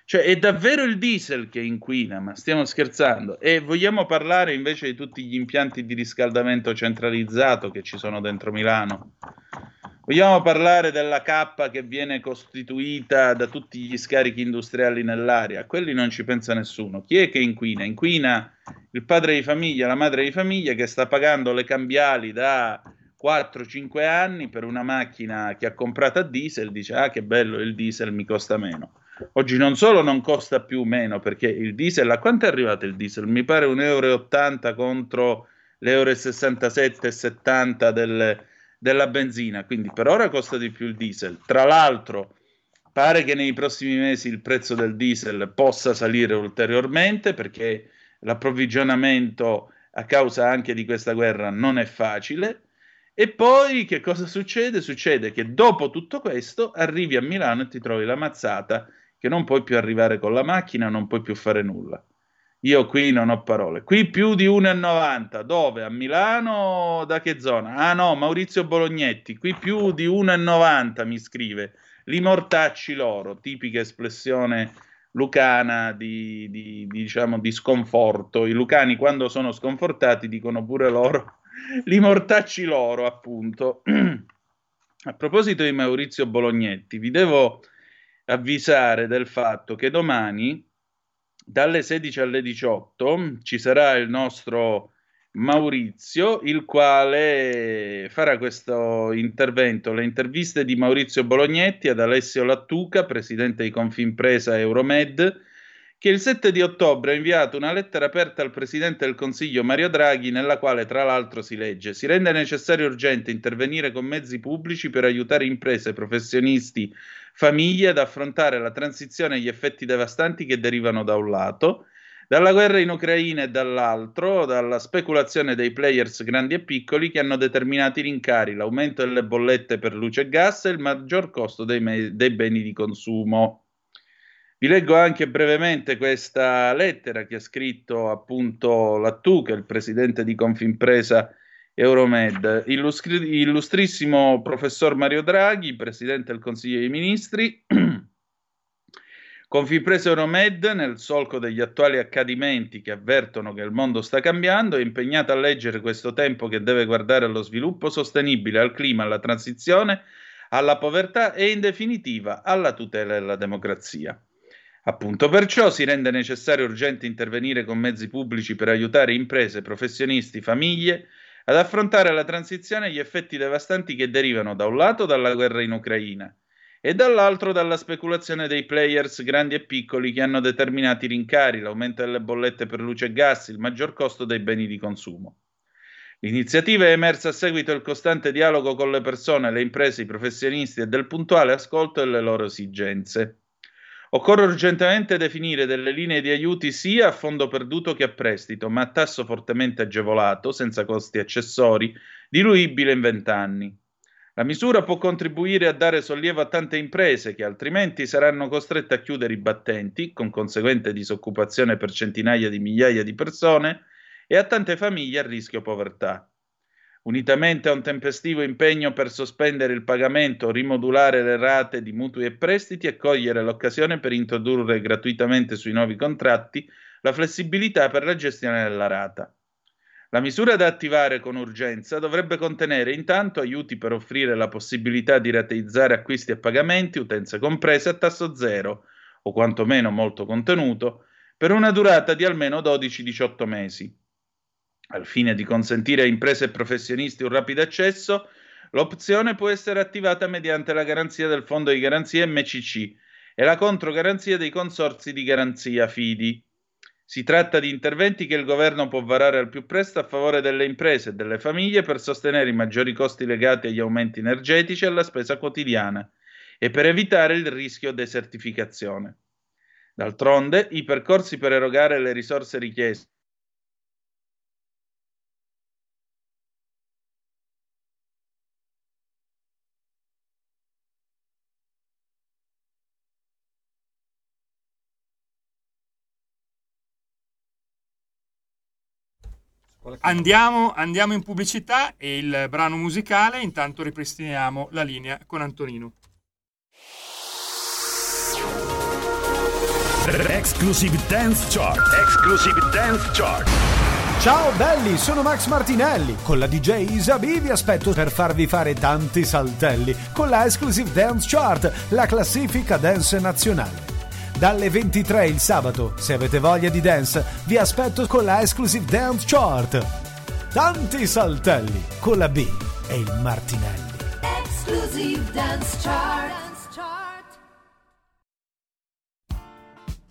Cioè è davvero il diesel che inquina, ma stiamo scherzando. E vogliamo parlare invece di tutti gli impianti di riscaldamento centralizzato che ci sono dentro Milano. Vogliamo parlare della cappa che viene costituita da tutti gli scarichi industriali nell'aria? Quelli non ci pensa nessuno. Chi è che inquina? Inquina il padre di famiglia, la madre di famiglia che sta pagando le cambiali da 4-5 anni per una macchina che ha comprato a diesel, dice ah che bello il diesel mi costa meno. Oggi non solo non costa più meno perché il diesel, a quanto è arrivato il diesel? Mi pare 1,80 euro contro le euro 67 e 70 del della benzina, quindi per ora costa di più il diesel. Tra l'altro, pare che nei prossimi mesi il prezzo del diesel possa salire ulteriormente perché l'approvvigionamento a causa anche di questa guerra non è facile. E poi che cosa succede? Succede che dopo tutto questo arrivi a Milano e ti trovi la mazzata che non puoi più arrivare con la macchina, non puoi più fare nulla. Io qui non ho parole. Qui più di 1,90. Dove? A Milano? Da che zona? Ah no, Maurizio Bolognetti. Qui più di 1,90 mi scrive. Li mortacci loro, tipica espressione lucana di, di, diciamo, di sconforto. I lucani quando sono sconfortati dicono pure loro li mortacci loro, appunto. A proposito di Maurizio Bolognetti, vi devo avvisare del fatto che domani dalle 16 alle 18 ci sarà il nostro Maurizio, il quale farà questo intervento, le interviste di Maurizio Bolognetti ad Alessio Lattuca, presidente di Confimpresa Euromed, che il 7 di ottobre ha inviato una lettera aperta al Presidente del Consiglio Mario Draghi nella quale tra l'altro si legge si rende necessario e urgente intervenire con mezzi pubblici per aiutare imprese, professionisti, famiglie ad affrontare la transizione e gli effetti devastanti che derivano da un lato, dalla guerra in Ucraina e dall'altro, dalla speculazione dei players grandi e piccoli che hanno determinato i rincari, l'aumento delle bollette per luce e gas e il maggior costo dei, me- dei beni di consumo. Vi leggo anche brevemente questa lettera che ha scritto appunto Lattu, che è il presidente di Confimpresa Euromed. Illustri- illustrissimo professor Mario Draghi, presidente del Consiglio dei Ministri. Confimpresa Euromed, nel solco degli attuali accadimenti che avvertono che il mondo sta cambiando, è impegnata a leggere questo tempo che deve guardare allo sviluppo sostenibile, al clima, alla transizione, alla povertà e in definitiva alla tutela della democrazia. Appunto perciò si rende necessario e urgente intervenire con mezzi pubblici per aiutare imprese, professionisti, famiglie ad affrontare la transizione e gli effetti devastanti che derivano da un lato dalla guerra in Ucraina e dall'altro dalla speculazione dei players grandi e piccoli che hanno determinato i rincari, l'aumento delle bollette per luce e gas, il maggior costo dei beni di consumo. L'iniziativa è emersa a seguito del costante dialogo con le persone, le imprese, i professionisti e del puntuale ascolto delle loro esigenze. Occorre urgentemente definire delle linee di aiuti sia a fondo perduto che a prestito, ma a tasso fortemente agevolato, senza costi accessori, diluibile in vent'anni. La misura può contribuire a dare sollievo a tante imprese che altrimenti saranno costrette a chiudere i battenti, con conseguente disoccupazione per centinaia di migliaia di persone, e a tante famiglie a rischio povertà unitamente a un tempestivo impegno per sospendere il pagamento rimodulare le rate di mutui e prestiti e cogliere l'occasione per introdurre gratuitamente sui nuovi contratti la flessibilità per la gestione della rata. La misura da attivare con urgenza dovrebbe contenere intanto aiuti per offrire la possibilità di rateizzare acquisti e pagamenti, utenze comprese, a tasso zero, o quantomeno molto contenuto, per una durata di almeno 12-18 mesi al fine di consentire a imprese e professionisti un rapido accesso, l'opzione può essere attivata mediante la garanzia del Fondo di Garanzia MCC e la controgaranzia dei consorzi di garanzia FIDI. Si tratta di interventi che il governo può varare al più presto a favore delle imprese e delle famiglie per sostenere i maggiori costi legati agli aumenti energetici e alla spesa quotidiana e per evitare il rischio desertificazione. D'altronde, i percorsi per erogare le risorse richieste Andiamo, andiamo in pubblicità e il brano musicale, intanto ripristiniamo la linea con Antonino. Exclusive Dance Chart. Exclusive Dance Chart. Ciao belli, sono Max Martinelli. Con la DJ Isabi vi aspetto per farvi fare tanti saltelli con la Exclusive Dance Chart, la classifica dance nazionale. Dalle 23 il sabato, se avete voglia di dance, vi aspetto con la Exclusive Dance Chart. Tanti saltelli con la B e il Martinelli. Exclusive Dance Chart.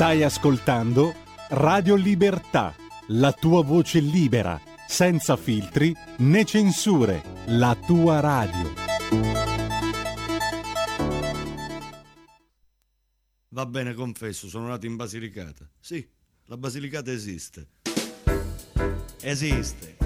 Stai ascoltando Radio Libertà, la tua voce libera, senza filtri né censure, la tua radio. Va bene, confesso, sono nato in Basilicata. Sì, la Basilicata esiste. Esiste.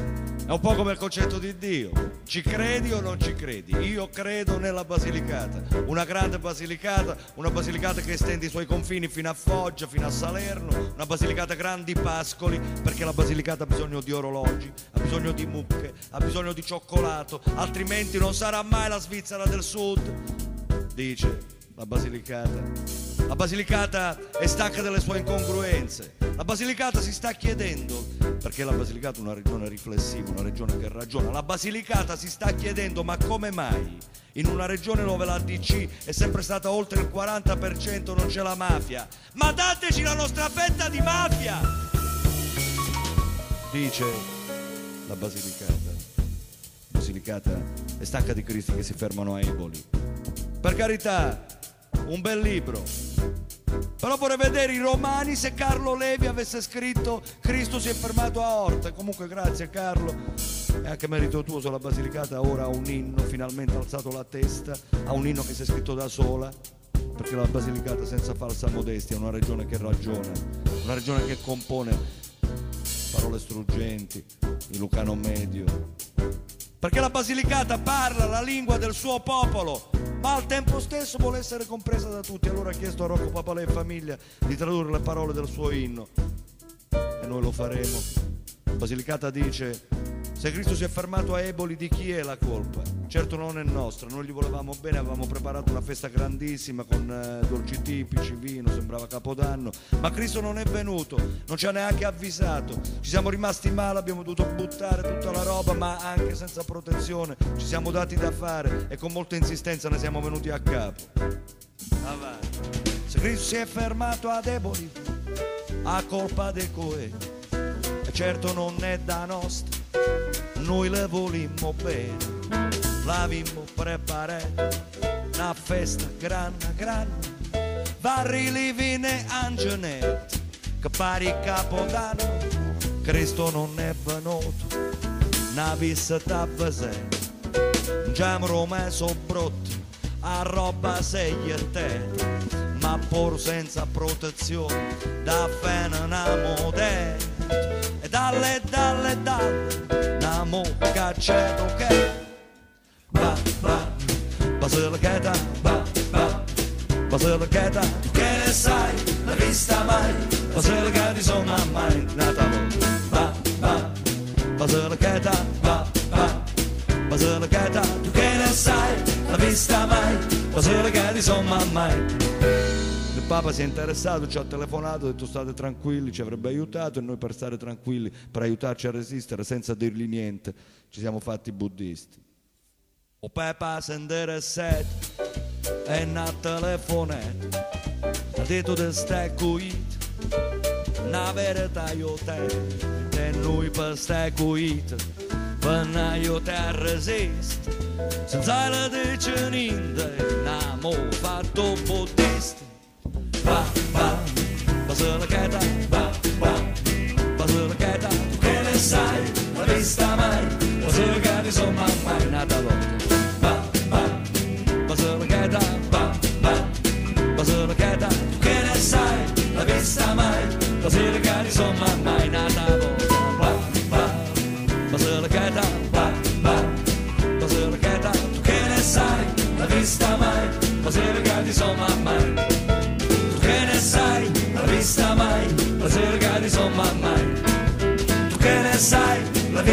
È un po' come il concetto di Dio. Ci credi o non ci credi? Io credo nella Basilicata. Una grande Basilicata, una Basilicata che estende i suoi confini fino a Foggia, fino a Salerno, una Basilicata grandi pascoli, perché la Basilicata ha bisogno di orologi, ha bisogno di mucche, ha bisogno di cioccolato, altrimenti non sarà mai la Svizzera del Sud. Dice la Basilicata. La Basilicata è stanca delle sue incongruenze. La Basilicata si sta chiedendo, perché la Basilicata è una regione riflessiva, una regione che ragiona, la Basilicata si sta chiedendo ma come mai in una regione dove la DC è sempre stata oltre il 40% non c'è la mafia? Ma dateci la nostra fetta di mafia! Dice la Basilicata. Basilicata è stanca di cristi che si fermano a Eboli. Per carità, un bel libro. Però vorrei vedere i romani se Carlo Levi avesse scritto Cristo si è fermato a Orta. Comunque grazie Carlo. È anche merito tuo sulla Basilicata ora ha un inno, finalmente ha alzato la testa, ha un inno che si è scritto da sola. Perché la Basilicata senza falsa modestia è una regione che ragiona, una regione che compone parole struggenti, il Lucano medio. Perché la Basilicata parla la lingua del suo popolo, ma al tempo stesso vuole essere compresa da tutti. Allora ha chiesto a Rocco Papalè e famiglia di tradurre le parole del suo inno. E noi lo faremo. Basilicata dice, se Cristo si è fermato a Eboli di chi è la colpa? Certo non è nostra, noi gli volevamo bene, avevamo preparato una festa grandissima con eh, dolci tipici, vino, sembrava Capodanno, ma Cristo non è venuto, non ci ha neanche avvisato, ci siamo rimasti male, abbiamo dovuto buttare tutta la roba, ma anche senza protezione, ci siamo dati da fare e con molta insistenza ne siamo venuti a capo. Avanti. Se Cristo si è fermato ad Eboli, a colpa dei coe, certo non è da nostra, noi le volimmo bene, l'avimmo preparato, una festa grande, grande, vari livine angenetti, che pari capodanno, Cristo non è venuto, una visita a Vesene, già messo brutto, a roba sei e te, ma pur senza protezione, da fenena moderna, e dalle, dalle, dalle, una mucca c'è che va, va, Basilicata, va, va, Basilicata, tu che ne sai, l'hai vista mai, Basilicata insomma mai, nata va, va, Basilicata, va, va, Basilicata, tu che ne sai, l'hai vista mai, Basilicata insomma mai. Papa si è interessato, ci ha telefonato, ha detto state tranquilli, ci avrebbe aiutato e noi per stare tranquilli, per aiutarci a resistere senza dirgli niente, ci siamo fatti buddisti. O Papa si è interessato e una telefonata, ha detto che stai cuito, una verità io e noi per stai cuito, per non aiutare a resistere, senza la dice niente, abbiamo fatto buddisti. Va, va, Basilicata, va, va, Basilicata, tu che ne sai, la vista mai, Basilicata insomma mai nata volta. Va, va, Basilicata, va, va, Basilicata, tu che ne sai, la vista mai, Basilicata insomma mai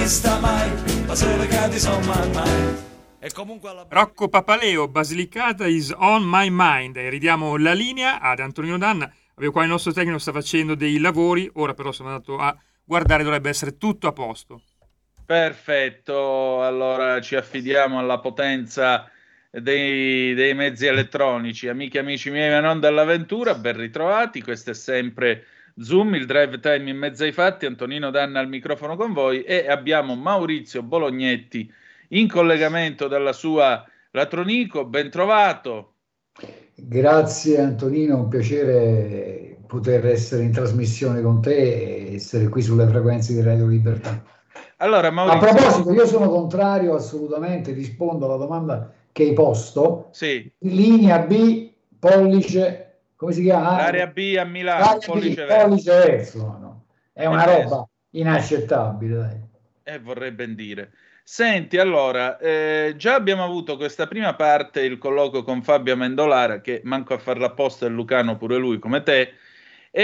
vista mai, Basilicata insomma mai. E comunque alla Rocco Papaleo, Basilicata is on my mind. E ridiamo la linea ad Antonino Danna. Avevo qua il nostro tecnico sta facendo dei lavori, ora però sono andato a guardare, dovrebbe essere tutto a posto. Perfetto, allora ci affidiamo alla potenza dei, dei mezzi elettronici. Amiche e amici miei, ma non dell'avventura, ben ritrovati. Questo è sempre Zoom, il drive time in mezzo ai fatti. Antonino Danna al microfono con voi e abbiamo Maurizio Bolognetti in collegamento dalla sua Latronico. Ben trovato. Grazie Antonino, un piacere poter essere in trasmissione con te e essere qui sulle frequenze di Radio Libertà. Allora, A Maurizio, proposito, io sono contrario assolutamente, rispondo alla domanda che hai posto. sì, Linea B, pollice, come si chiama? l'area B a Milano, Area B, pollice verso. pollice verso. no. È una Eh, roba inaccettabile. Dai. Eh, vorrei ben dire. Senti, allora, eh, già abbiamo avuto questa prima parte, il colloquio con Fabio Amendolara, che manco a farla apposta è Lucano pure lui come te, e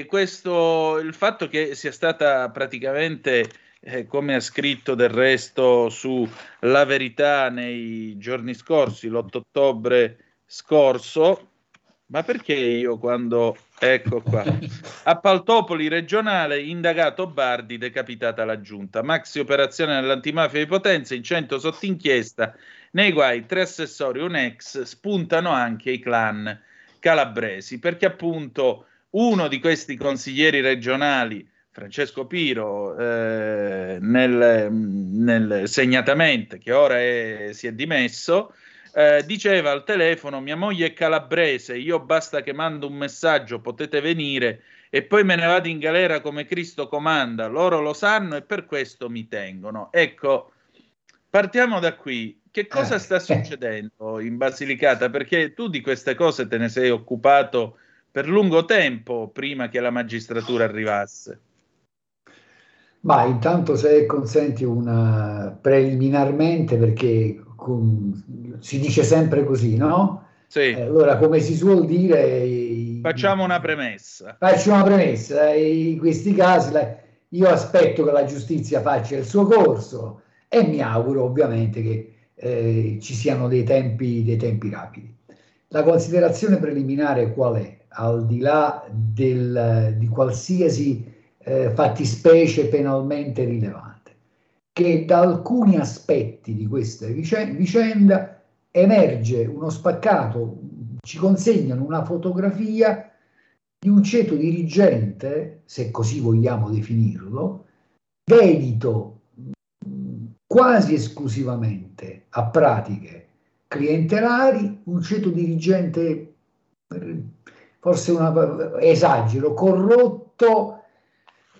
eh, questo, il fatto che sia stata praticamente, eh, come ha scritto del resto su La Verità nei giorni scorsi, l'8 ottobre scorso, Ma perché io quando... Ecco qua. A Paltopoli regionale, indagato Bardi, decapitata la giunta. Maxi operazione nell'antimafia di Potenza, in 100 sotto inchiesta. Nei guai, tre assessori, un ex, spuntano anche i clan calabresi, perché appunto uno di questi consiglieri regionali, Francesco Piro, eh, nel, nel- segnatamente, che ora è- si è dimesso, eh, diceva al telefono: Mia moglie è calabrese, io basta che mando un messaggio, potete venire e poi me ne vado in galera come Cristo comanda. Loro lo sanno e per questo mi tengono. Ecco, partiamo da qui. Che cosa sta succedendo in Basilicata? Perché tu di queste cose te ne sei occupato per lungo tempo prima che la magistratura arrivasse. Ma intanto se consenti una preliminarmente, perché con- si dice sempre così, no? Sì. Eh, Allora, come si suol dire, Facciamo una premessa. faccio una premessa, in questi casi io aspetto che la giustizia faccia il suo corso e mi auguro ovviamente che eh, ci siano dei tempi, dei tempi rapidi. La considerazione preliminare qual è? Al di là del- di qualsiasi eh, fattispecie penalmente rilevante, che da alcuni aspetti di questa vicen- vicenda emerge uno spaccato, ci consegnano una fotografia di un ceto dirigente, se così vogliamo definirlo, dedito quasi esclusivamente a pratiche clientelari, un ceto dirigente, forse una, esagero, corrotto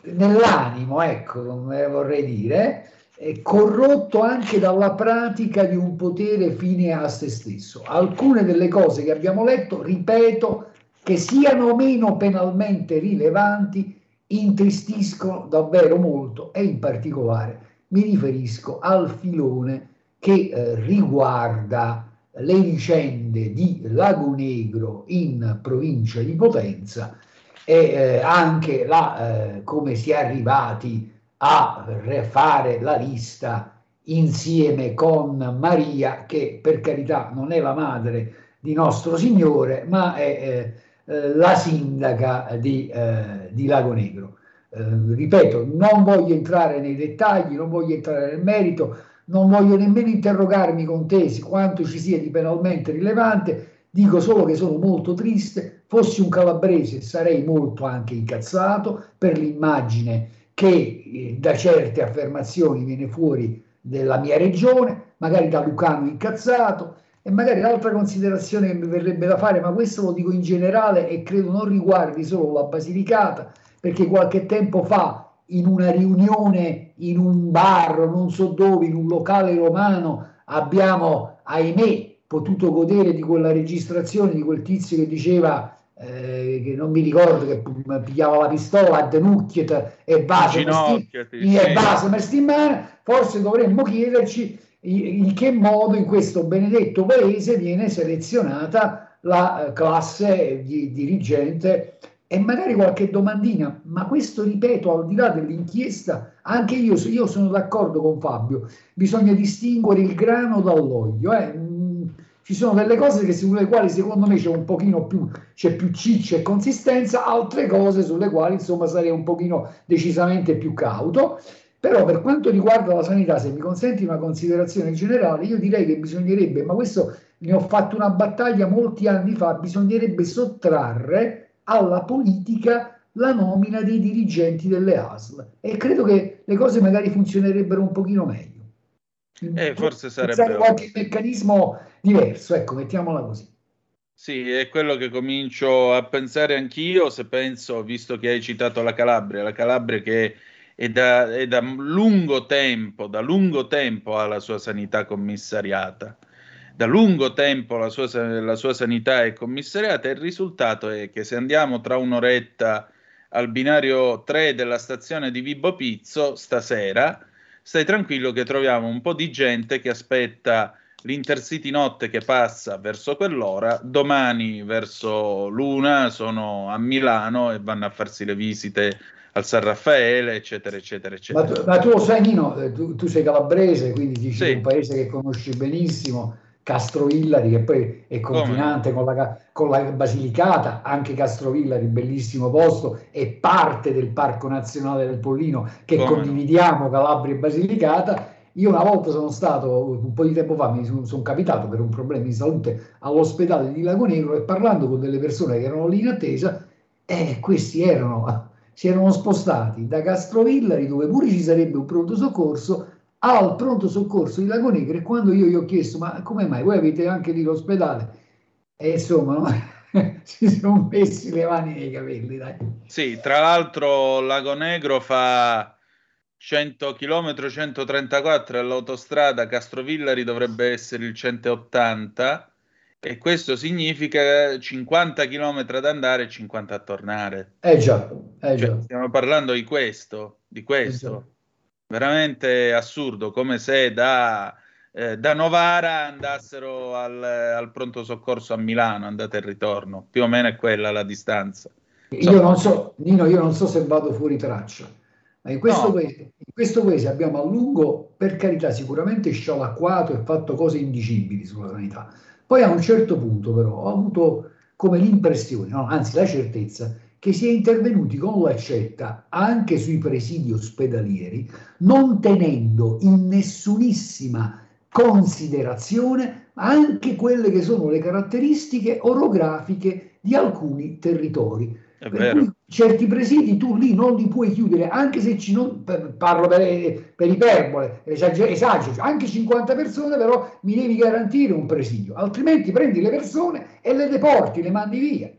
nell'animo, ecco, vorrei dire, corrotto anche dalla pratica di un potere fine a se stesso. Alcune delle cose che abbiamo letto, ripeto, che siano meno penalmente rilevanti, intristiscono davvero molto e in particolare mi riferisco al filone che eh, riguarda le vicende di Lago Negro in provincia di Potenza e eh, anche la, eh, come si è arrivati a re- fare la lista insieme con Maria, che per carità non è la madre di nostro Signore, ma è eh, eh, la sindaca di, eh, di Lago Negro. Eh, ripeto, non voglio entrare nei dettagli, non voglio entrare nel merito, non voglio nemmeno interrogarmi con te su quanto ci sia di penalmente rilevante, dico solo che sono molto triste, fossi un calabrese sarei molto anche incazzato per l'immagine che eh, da certe affermazioni viene fuori della mia regione, magari da Lucano incazzato, e magari l'altra considerazione che mi verrebbe da fare, ma questo lo dico in generale e credo non riguardi solo la Basilicata, perché qualche tempo fa in una riunione in un bar, non so dove, in un locale romano, abbiamo, ahimè, potuto godere di quella registrazione di quel tizio che diceva, eh, che non mi ricordo, che pi- pigliava la pistola a Denucchiet e base e sì. base Mestimana, forse dovremmo chiederci in in che modo in questo benedetto paese viene selezionata la eh, classe di dirigente e magari qualche domandina, ma questo ripeto, al di là dell'inchiesta, anche io, io sono d'accordo con Fabio, bisogna distinguere il grano dall'olio. eh. Ci sono delle cose che, sulle quali secondo me c'è un pochino più, c'è più ciccia e consistenza, altre cose sulle quali insomma sarei un pochino decisamente più cauto. Però per quanto riguarda la sanità, se mi consenti una considerazione generale, io direi che bisognerebbe, ma questo ne ho fatto una battaglia molti anni fa, bisognerebbe sottrarre alla politica la nomina dei dirigenti delle ASL e credo che le cose magari funzionerebbero un pochino meglio. Eh, forse sarebbe qualche meccanismo diverso, ecco, mettiamola così. Sì, è quello che comincio a pensare anch'io, se penso, visto che hai citato la Calabria, la Calabria che è da, è da lungo tempo, da lungo tempo ha la sua sanità commissariata, da lungo tempo la sua, la sua sanità è commissariata e il risultato è che se andiamo tra un'oretta al binario 3 della stazione di Vibo Pizzo, stasera, stai tranquillo che troviamo un po' di gente che aspetta l'Intercity notte che passa verso quell'ora, domani verso l'una sono a Milano e vanno a farsi le visite al San Raffaele, eccetera, eccetera, Ma eccetera. tu, ma tu lo sai, Nino, eh, tu, tu sei calabrese, quindi dici Sì. un paese che conosci benissimo, Castrovillari, che poi è confinante con la, con la Basilicata, anche Castrovillari, bellissimo posto, è parte del Parco Nazionale del Pollino che Come? condividiamo Calabria e Basilicata. Io una volta sono stato, un po' di tempo fa, mi sono, sono capitato per un problema di salute all'ospedale di Lago Negro e parlando con delle persone che erano lì in attesa, eh, questi erano, si erano spostati da Castrovillari, dove pure ci sarebbe un pronto soccorso, al pronto soccorso di Lago Negro e quando io gli ho chiesto ma come mai voi avete anche lì l'ospedale e insomma no? si sono messi le mani nei capelli dai. Sì, tra l'altro Lago Negro fa 100 km 134 all'autostrada, Castrovillari dovrebbe essere il 180 e questo significa 50 km ad andare e 50 a tornare. eh già, eh già. Cioè, stiamo parlando di questo, di questo. Veramente assurdo, come se da, eh, da Novara andassero al, al pronto soccorso a Milano, andata e ritorno. Più o meno è quella la distanza. io non so Nino io non so se vado fuori traccia ma in questo, No. paese, in questo paese abbiamo a lungo per carità sicuramente scialacquato e fatto cose indicibili sulla sanità poi a un certo punto però ho avuto come l'impressione no, anzi la certezza che si è intervenuti con l'accetta anche sui presidi ospedalieri non tenendo in nessunissima considerazione anche quelle che sono le caratteristiche orografiche di alcuni territori. È Per vero. cui certi presidi tu lì non li puoi chiudere, anche se ci non, parlo per, per iperbole, esager- esagero, anche 50 persone, però mi devi garantire un presidio, altrimenti prendi le persone e le deporti, le mandi via.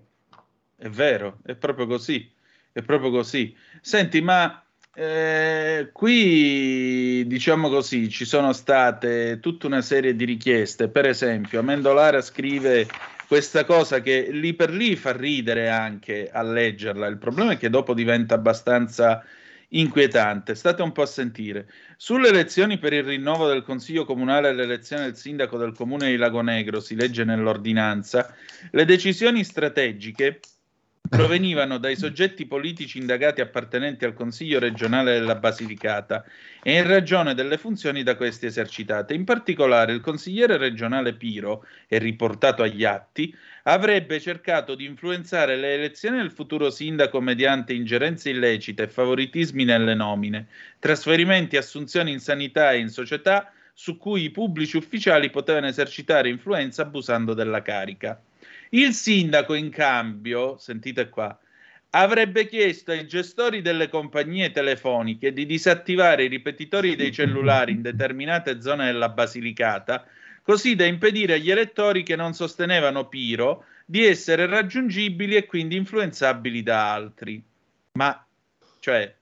È vero, è proprio così, è proprio così. Senti, ma eh, qui diciamo così, ci sono state tutta una serie di richieste. Per esempio, Amendolara scrive questa cosa che lì per lì fa ridere anche a leggerla. Il problema è che dopo diventa abbastanza inquietante. State un po' a sentire. Sulle elezioni per il rinnovo del Consiglio Comunale e l'elezione del sindaco del comune di Lago Negro, si legge nell'ordinanza, le decisioni strategiche provenivano dai soggetti politici indagati appartenenti al Consiglio regionale della Basilicata e in ragione delle funzioni da questi esercitate. In particolare, il consigliere regionale Piro, è riportato agli atti, avrebbe cercato di influenzare le elezioni del futuro sindaco mediante ingerenze illecite e favoritismi nelle nomine, trasferimenti assunzioni in sanità e in società su cui i pubblici ufficiali potevano esercitare influenza abusando della carica. Il sindaco, in cambio, sentite qua, avrebbe chiesto ai gestori delle compagnie telefoniche di disattivare i ripetitori dei cellulari in determinate zone della Basilicata, così da impedire agli elettori che non sostenevano Piro di essere raggiungibili e quindi influenzabili da altri. Ma, cioè,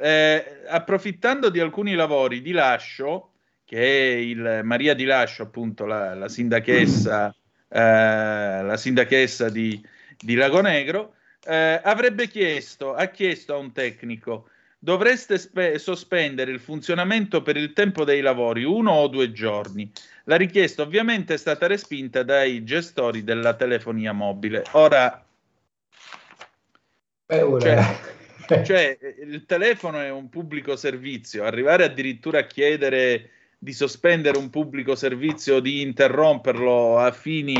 eh, approfittando di alcuni lavori di Lascio, che è il Maria di Lascio, appunto, la, la sindachessa, la sindachessa di, di Lago Negro, eh, avrebbe chiesto, ha chiesto a un tecnico, dovreste spe- sospendere il funzionamento per il tempo dei lavori, uno o due giorni. La richiesta ovviamente è stata respinta dai gestori della telefonia mobile. Ora, Beh, ora- cioè, cioè, il telefono è un pubblico servizio, arrivare addirittura a chiedere di sospendere un pubblico servizio, di interromperlo a fini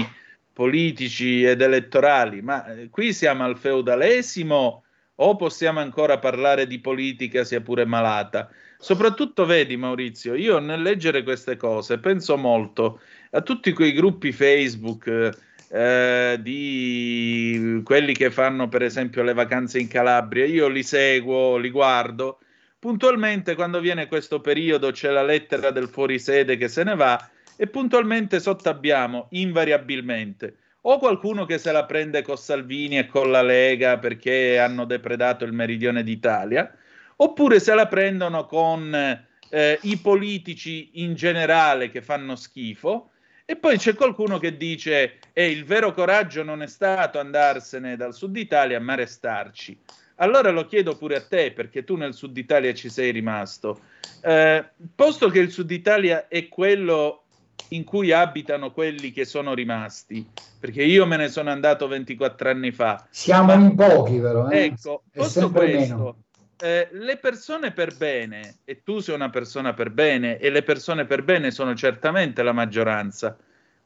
politici ed elettorali, ma eh, qui siamo al feudalesimo o possiamo ancora parlare di politica sia pure malata? Soprattutto vedi Maurizio, io nel leggere queste cose penso molto a tutti quei gruppi Facebook eh, di quelli che fanno per esempio le vacanze in Calabria, io li seguo, li guardo. Puntualmente quando viene questo periodo c'è la lettera del fuorisede che se ne va e puntualmente sotto abbiamo invariabilmente o qualcuno che se la prende con Salvini e con la Lega perché hanno depredato il meridione d'Italia, oppure se la prendono con eh, i politici in generale che fanno schifo. E poi c'è qualcuno che dice: eh, il vero coraggio non è stato andarsene dal sud Italia, ma restarci. Allora lo chiedo pure a te, perché tu nel sud Italia ci sei rimasto. Eh, posto che il sud Italia è quello in cui abitano quelli che sono rimasti, perché io me ne sono andato 24 anni fa. Siamo in pochi però, eh? Ecco, È posto questo, meno. eh, le persone per bene, e tu sei una persona per bene, e le persone per bene sono certamente la maggioranza,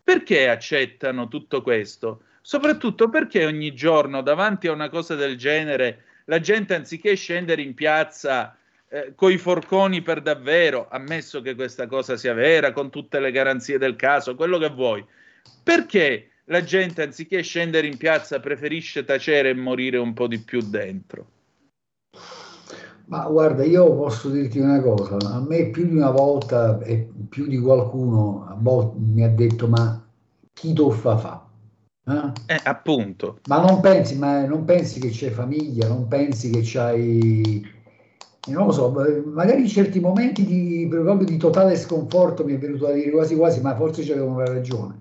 perché accettano tutto questo? Soprattutto perché ogni giorno davanti a una cosa del genere la gente anziché scendere in piazza eh, coi forconi per davvero, ammesso che questa cosa sia vera, con tutte le garanzie del caso, quello che vuoi, perché la gente anziché scendere in piazza preferisce tacere e morire un po' di più dentro? Ma guarda, io posso dirti una cosa, a me più di una volta e più di qualcuno a volte mi ha detto ma chi toffa fa? Eh? Eh, appunto. Ma non pensi, ma non pensi che c'è famiglia, non pensi che c'hai, non lo so, magari in certi momenti di, proprio di totale sconforto mi è venuto a dire quasi quasi, ma forse c'avevano ragione.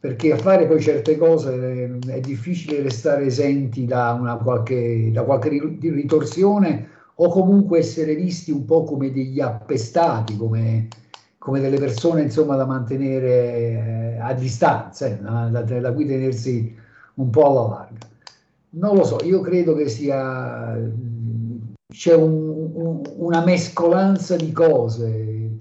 Perché a fare poi certe cose eh, è difficile restare esenti da, una qualche, da qualche ritorsione o comunque essere visti un po' come degli appestati, come, come delle persone insomma da mantenere eh, a distanza, eh, da, da, da, cui tenersi un po' alla larga. Non lo so, io credo che sia c'è un, un, una mescolanza di cose.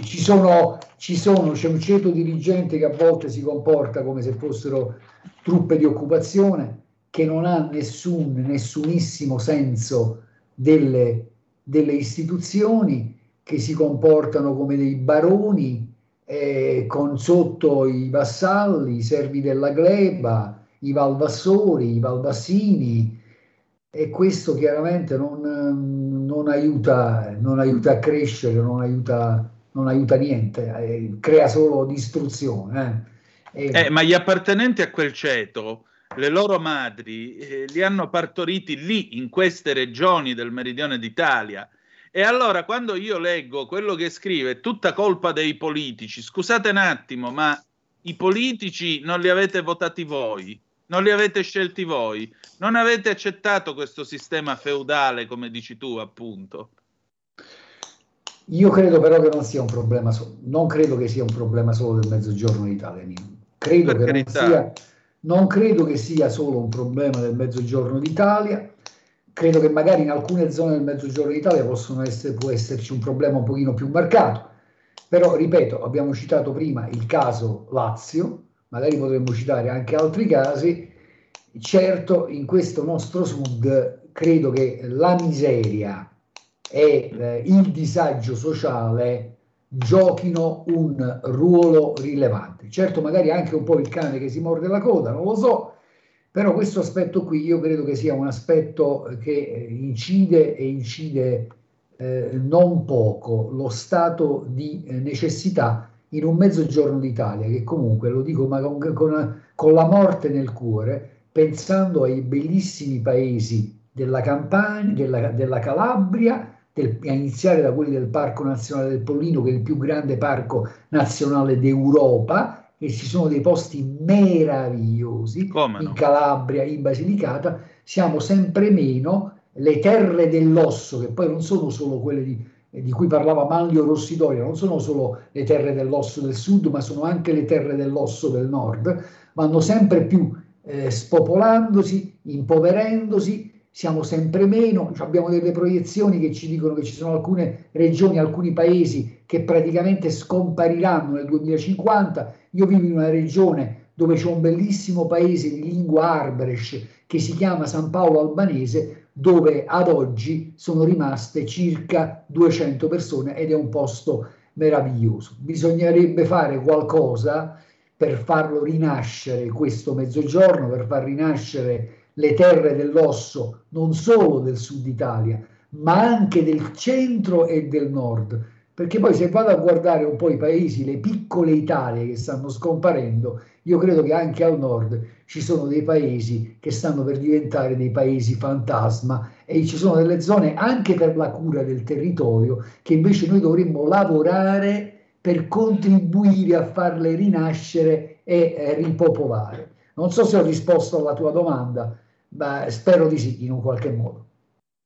Ci sono, ci sono, c'è un certo dirigente che a volte si comporta come se fossero truppe di occupazione, che non ha nessun, nessunissimo senso delle, delle istituzioni, che si comportano come dei baroni, eh, con sotto i vassalli, i servi della gleba, i valvassori, i valvassini, e questo chiaramente non, non, aiuta, non aiuta, a crescere, non aiuta, non aiuta niente, eh, crea solo distruzione. Eh. Eh, ma gli appartenenti a quel ceto le loro madri eh, li hanno partoriti lì, in queste regioni del meridione d'Italia. E allora quando io leggo quello che scrive è tutta colpa dei politici, scusate un attimo, ma i politici non li avete votati voi, non li avete scelti voi, non avete accettato questo sistema feudale, come dici tu, appunto. Io credo però che non sia un problema, so- non credo che sia un problema solo del mezzogiorno d'Italia. Credo che non sia non credo che sia solo un problema del mezzogiorno d'Italia, credo che magari in alcune zone del mezzogiorno d'Italia essere, può esserci un problema un pochino più marcato, però ripeto, abbiamo citato prima il caso Lazio, magari potremmo citare anche altri casi, certo in questo nostro sud credo che la miseria e eh, il disagio sociale giochino un ruolo rilevante. Certo, magari anche un po' il cane che si morde la coda, non lo so, però questo aspetto qui io credo che sia un aspetto che incide e incide eh, non poco lo stato di eh, necessità in un mezzogiorno d'Italia che comunque, lo dico ma con, con, con la morte nel cuore, pensando ai bellissimi paesi della Campania, della, della Calabria, del, a iniziare da quelli del Parco Nazionale del Pollino, che è il più grande parco nazionale d'Europa, e ci sono dei posti meravigliosi Come in Calabria, in Basilicata, siamo sempre meno. Le terre dell'osso, che poi non sono solo quelle di, di cui parlava Manlio Rossidoria, non sono solo le terre dell'osso del sud, ma sono anche le terre dell'osso del nord, vanno sempre più eh, spopolandosi, impoverendosi siamo sempre meno, abbiamo delle proiezioni che ci dicono che ci sono alcune regioni, alcuni paesi che praticamente scompariranno nel 2050. Io vivo in una regione dove c'è un bellissimo paese di lingua arbresh che si chiama San Paolo Albanese, dove ad oggi sono rimaste circa 200 persone ed è un posto meraviglioso. Bisognerebbe fare qualcosa per farlo rinascere questo mezzogiorno, per far rinascere le terre dell'osso non solo del sud Italia, ma anche del centro e del nord. Perché poi se vado a guardare un po' i paesi, le piccole Italie che stanno scomparendo, io credo che anche al nord ci sono dei paesi che stanno per diventare dei paesi fantasma e ci sono delle zone anche per la cura del territorio che invece noi dovremmo lavorare per contribuire a farle rinascere e eh, ripopolare. Non so se ho risposto alla tua domanda, Beh, spero di sì, in un qualche modo.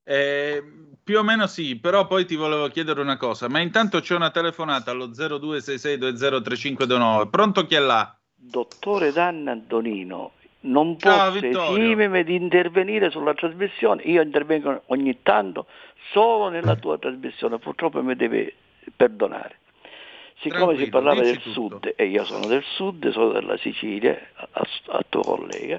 Eh, più o meno sì, però poi ti volevo chiedere una cosa, ma intanto c'è una telefonata allo 0266203529. Pronto chi è là? Dottore Dan Antonino, non Ciao, posso Vittorio. esimermi di intervenire sulla trasmissione. Io intervengo ogni tanto solo nella tua trasmissione, purtroppo mi devi perdonare. Siccome si Tranquillo, parlava del tutto. sud, e io sono del sud, sono della Sicilia, a, a tuo collega,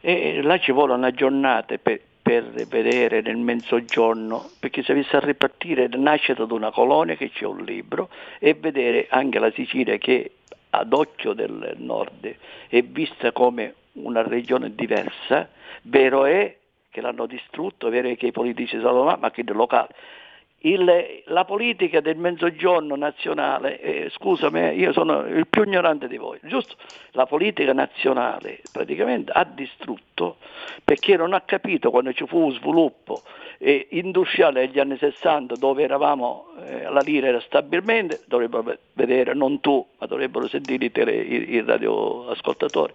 e là ci vuole una giornata per, per vedere nel mezzogiorno, perché si avesse a ripartire la nascita di una colonia che c'è un libro e vedere anche la Sicilia che ad occhio del nord è vista come una regione diversa, vero è che l'hanno distrutto, vero è che i politici sono là, ma che del locale. Il- la politica del mezzogiorno nazionale, eh, scusami, io sono il più ignorante di voi, giusto? La politica nazionale praticamente ha distrutto perché non ha capito quando ci fu un sviluppo eh, industriale negli anni 60 dove eravamo, eh, la lira era stabilmente, dovrebbero ve- vedere, non tu, ma dovrebbero sentire i- i radioascoltatori,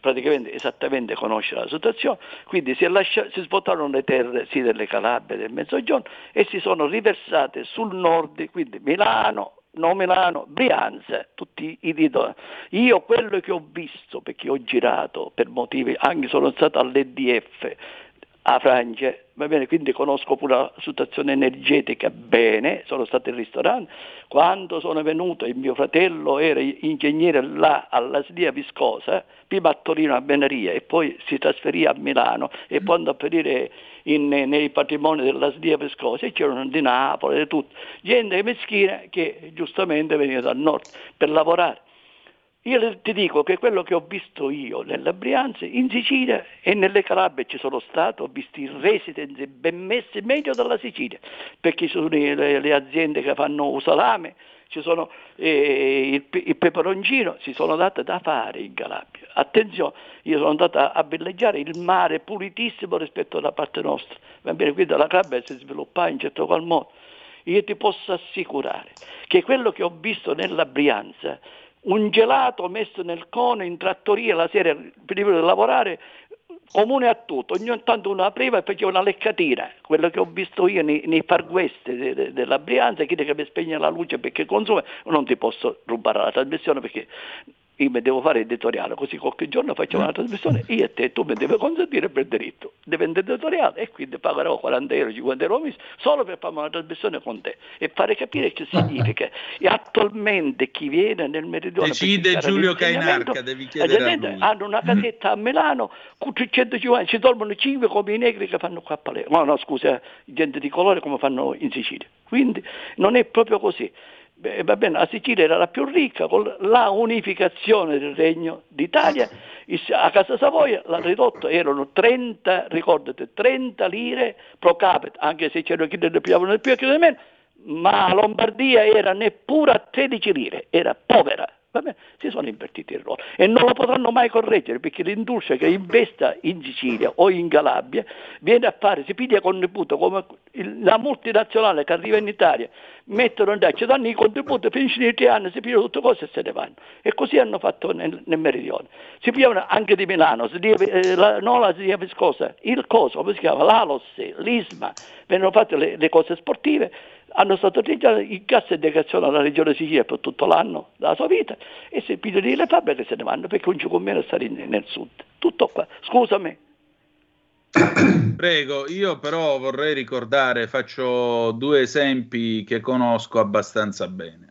praticamente esattamente conoscere la situazione, quindi si, lascia- si svuotarono le terre sì delle Calabrie del Mezzogiorno e si sono riversate sul nord, quindi Milano, no Milano, Brianza, tutti i titoli. Io quello che ho visto, perché ho girato per motivi, anche sono stato all'EDF a Francia, va bene, quindi conosco pure la situazione energetica bene, sono stato in ristorante, quando sono venuto e mio fratello era ingegnere là alla Slia Viscosa, prima a Torino a Benaria e poi si trasferì a Milano e poi andò a venire in- nei patrimoni della Slia Viscosa e c'erano di Napoli e tutto, gente meschina che giustamente veniva dal nord per lavorare. Io ti dico che quello che ho visto io nella Brianza, in Sicilia e nelle Calabrie ci sono stato, ho visto i residence ben messi meglio della Sicilia, perché ci sono le, le aziende che fanno salame, ci sono eh, il, il peperoncino, si sono date da fare in Calabria. Attenzione, io sono andato a, a villeggiare il mare pulitissimo rispetto alla parte nostra, va bene, quindi la Calabria si sviluppa in certo qual modo. Io ti posso assicurare che quello che ho visto nella Brianza, un gelato messo nel cono in trattoria la sera prima di lavorare, comune a tutto, ogni tanto uno apriva e faceva una leccatina, quello che ho visto io nei, nei far west de- de- della Brianza, chi che mi spegne la luce perché consuma, non ti posso rubare la trasmissione perché io mi devo fare editoriale, così qualche giorno facciamo una trasmissione, io e te, tu mi devi consentire per diritto, diventa editoriale e quindi pagherò 40 euro, 50 euro mese solo per fare una trasmissione con te e fare capire che significa. E attualmente chi viene nel meridione Decide Giulio Cainarca, devi chiedere hanno una casetta a Milano con 350, ci dormono 5 come i negri che fanno qua a Palermo, no no scusa, gente di colore come fanno in Sicilia, quindi non è proprio così. Beh, va bene, la Sicilia era la più ricca, con la unificazione del regno d'Italia, a Casa Savoia l'ha ridotto, erano 30, ricordate, 30 lire pro capite, anche se c'erano chi ne pigliavano di più e chi di meno, ma Lombardia era neppure a 13 lire, era povera. Si sono invertiti il ruolo e non lo potranno mai correggere perché l'industria che investa in Sicilia o in Calabria viene a fare, si piglia contributo come la multinazionale che arriva in Italia, mettono in ci danno i contributi, finiscono i tre anni, si pigliano tutte cose e se ne vanno. E così hanno fatto nel, nel meridione. Si pigliano anche di Milano, si dia- eh, la, no la si dia viscosa, il coso, come si chiama, l'Alos, l'Isma, vengono fatte le, le cose sportive, hanno stato utilizzati in cassa integrazione alla regione Sicilia per tutto l'anno della sua vita e se pigliano le fabbriche se ne vanno perché non ci conviene stare in- nel sud. Tutto qua. Scusami. Prego, io però vorrei ricordare, faccio due esempi che conosco abbastanza bene.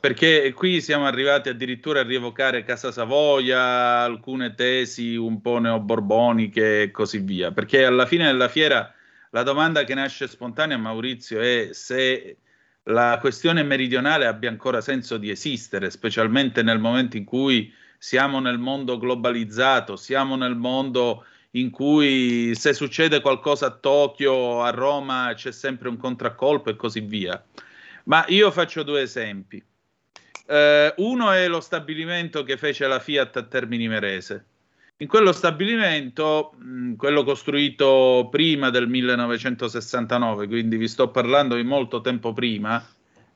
Perché qui siamo arrivati addirittura a rievocare Casa Savoia, alcune tesi un po' neoborboniche e così via. Perché alla fine della fiera la domanda che nasce spontanea, Maurizio, è se la questione meridionale abbia ancora senso di esistere, specialmente nel momento in cui siamo nel mondo globalizzato, siamo nel mondo in cui se succede qualcosa a Tokyo, a Roma c'è sempre un contraccolpo e così via. Ma io faccio due esempi. Eh, uno è lo stabilimento che fece la Fiat a Termini Merese. In quello stabilimento, mh, quello costruito prima del 1969, quindi vi sto parlando di molto tempo prima,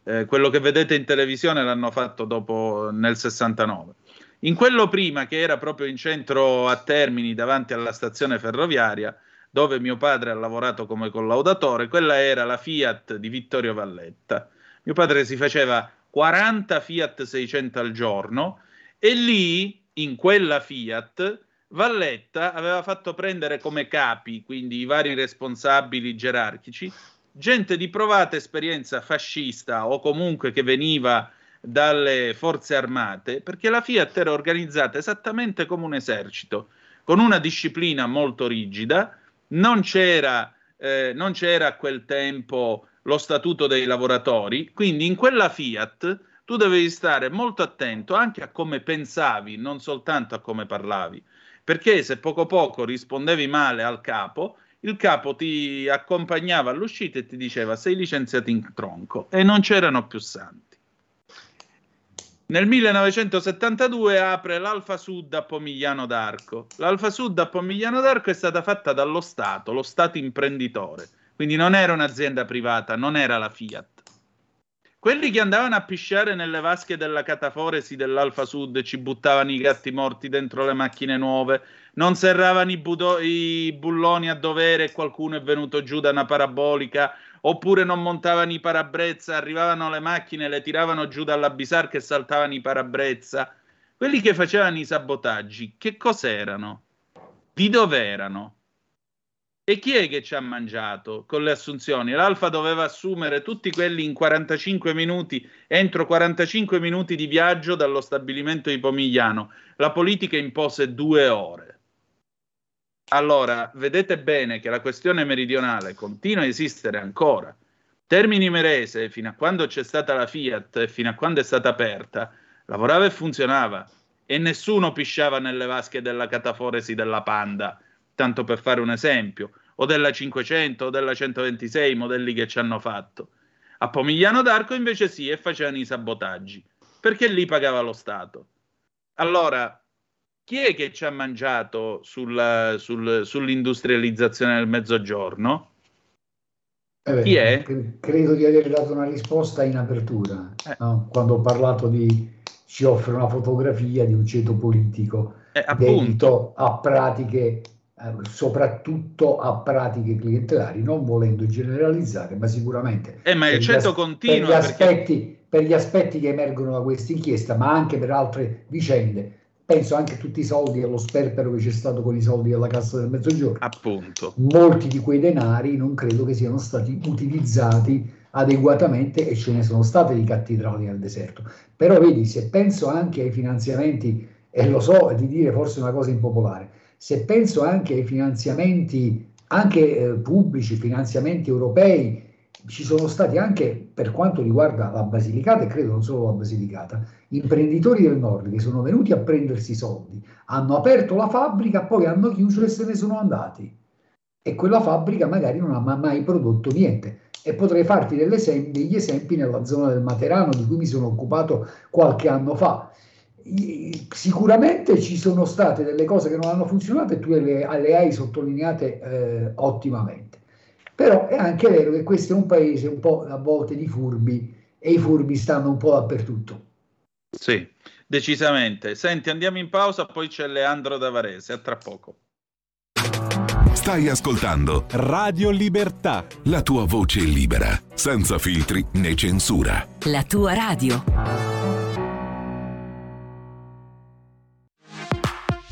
eh, quello che vedete in televisione l'hanno fatto dopo nel 69. In quello prima, che era proprio in centro a Termini, davanti alla stazione ferroviaria, dove mio padre ha lavorato come collaudatore, quella era la Fiat di Vittorio Valletta. Mio padre si faceva 40 Fiat 600 al giorno e lì in quella Fiat, Valletta aveva fatto prendere come capi, quindi i vari responsabili gerarchici, gente di provata esperienza fascista o comunque che veniva dalle forze armate, perché la Fiat era organizzata esattamente come un esercito, con una disciplina molto rigida, non c'era, eh, non c'era a quel tempo lo statuto dei lavoratori, quindi in quella Fiat tu dovevi stare molto attento anche a come pensavi, non soltanto a come parlavi, perché se poco poco rispondevi male al capo, il capo ti accompagnava all'uscita e ti diceva sei licenziato in tronco e non c'erano più santi. Nel 1972 apre l'Alfa Sud a Pomigliano d'Arco. L'Alfa Sud a Pomigliano d'Arco è stata fatta dallo Stato, lo Stato imprenditore, quindi non era un'azienda privata, non era la Fiat. Quelli che andavano a pisciare nelle vasche della cataforesi dell'Alfa Sud ci buttavano i gatti morti dentro le macchine nuove, non serravano i, budo- i bulloni a dovere e qualcuno è venuto giù da una parabolica, oppure non montavano i parabrezza, arrivavano le macchine, le tiravano giù dalla bisarca e saltavano i parabrezza. Quelli che facevano i sabotaggi, che cos'erano? Di dove erano? E chi è che ci ha mangiato con le assunzioni? L'Alfa doveva assumere tutti quelli in 45 minuti, entro 45 minuti di viaggio dallo stabilimento di Pomigliano. La politica impose due ore. Allora, vedete bene che la questione meridionale continua a esistere ancora. Termini Merese, fino a quando c'è stata la Fiat e fino a quando è stata aperta, lavorava e funzionava e nessuno pisciava nelle vasche della cataforesi della Panda tanto per fare un esempio, o della 500 o della 126, i modelli che ci hanno fatto. A Pomigliano d'Arco invece sì, e facevano i sabotaggi, perché lì pagava lo Stato. Allora, chi è che ci ha mangiato sul, sul, sull'industrializzazione del mezzogiorno? Eh beh, Chi è? cre- Credo di aver dato una risposta in apertura, no? quando ho parlato di ci offre una fotografia di un ceto politico Eh, appunto. a pratiche, eh, soprattutto a pratiche clientelari, non volendo generalizzare, ma sicuramente Eh, ma il per gli ceto as- continua per gli, perché- aspetti, per gli aspetti che emergono da questa inchiesta, ma anche per altre vicende. Penso anche a tutti i soldi e allo sperpero che c'è stato con i soldi della Cassa del Mezzogiorno Appunto. molti di quei denari non credo che siano stati utilizzati adeguatamente e ce ne sono state di cattedrali nel deserto. Però vedi, se penso anche ai finanziamenti, e lo so di dire forse una cosa impopolare, se penso anche ai finanziamenti anche eh, pubblici, finanziamenti europei, ci sono stati anche per quanto riguarda la Basilicata e credo non solo la Basilicata, imprenditori del nord che sono venuti a prendersi i soldi, hanno aperto la fabbrica, poi hanno chiuso e se ne sono andati. E quella fabbrica magari non ha ma- mai prodotto niente. E potrei farti delle esem- degli esempi nella zona del Materano di cui mi sono occupato qualche anno fa. Sicuramente ci sono state delle cose che non hanno funzionato e tu le, le hai sottolineate eh, ottimamente. Però è anche vero che questo è un paese un po' a volte di furbi e i furbi stanno un po' dappertutto. Sì, decisamente. Senti, andiamo in pausa, poi c'è Leandro Davarese, a tra poco. Stai ascoltando Radio Libertà. la tua voce libera, senza filtri né censura. La tua radio.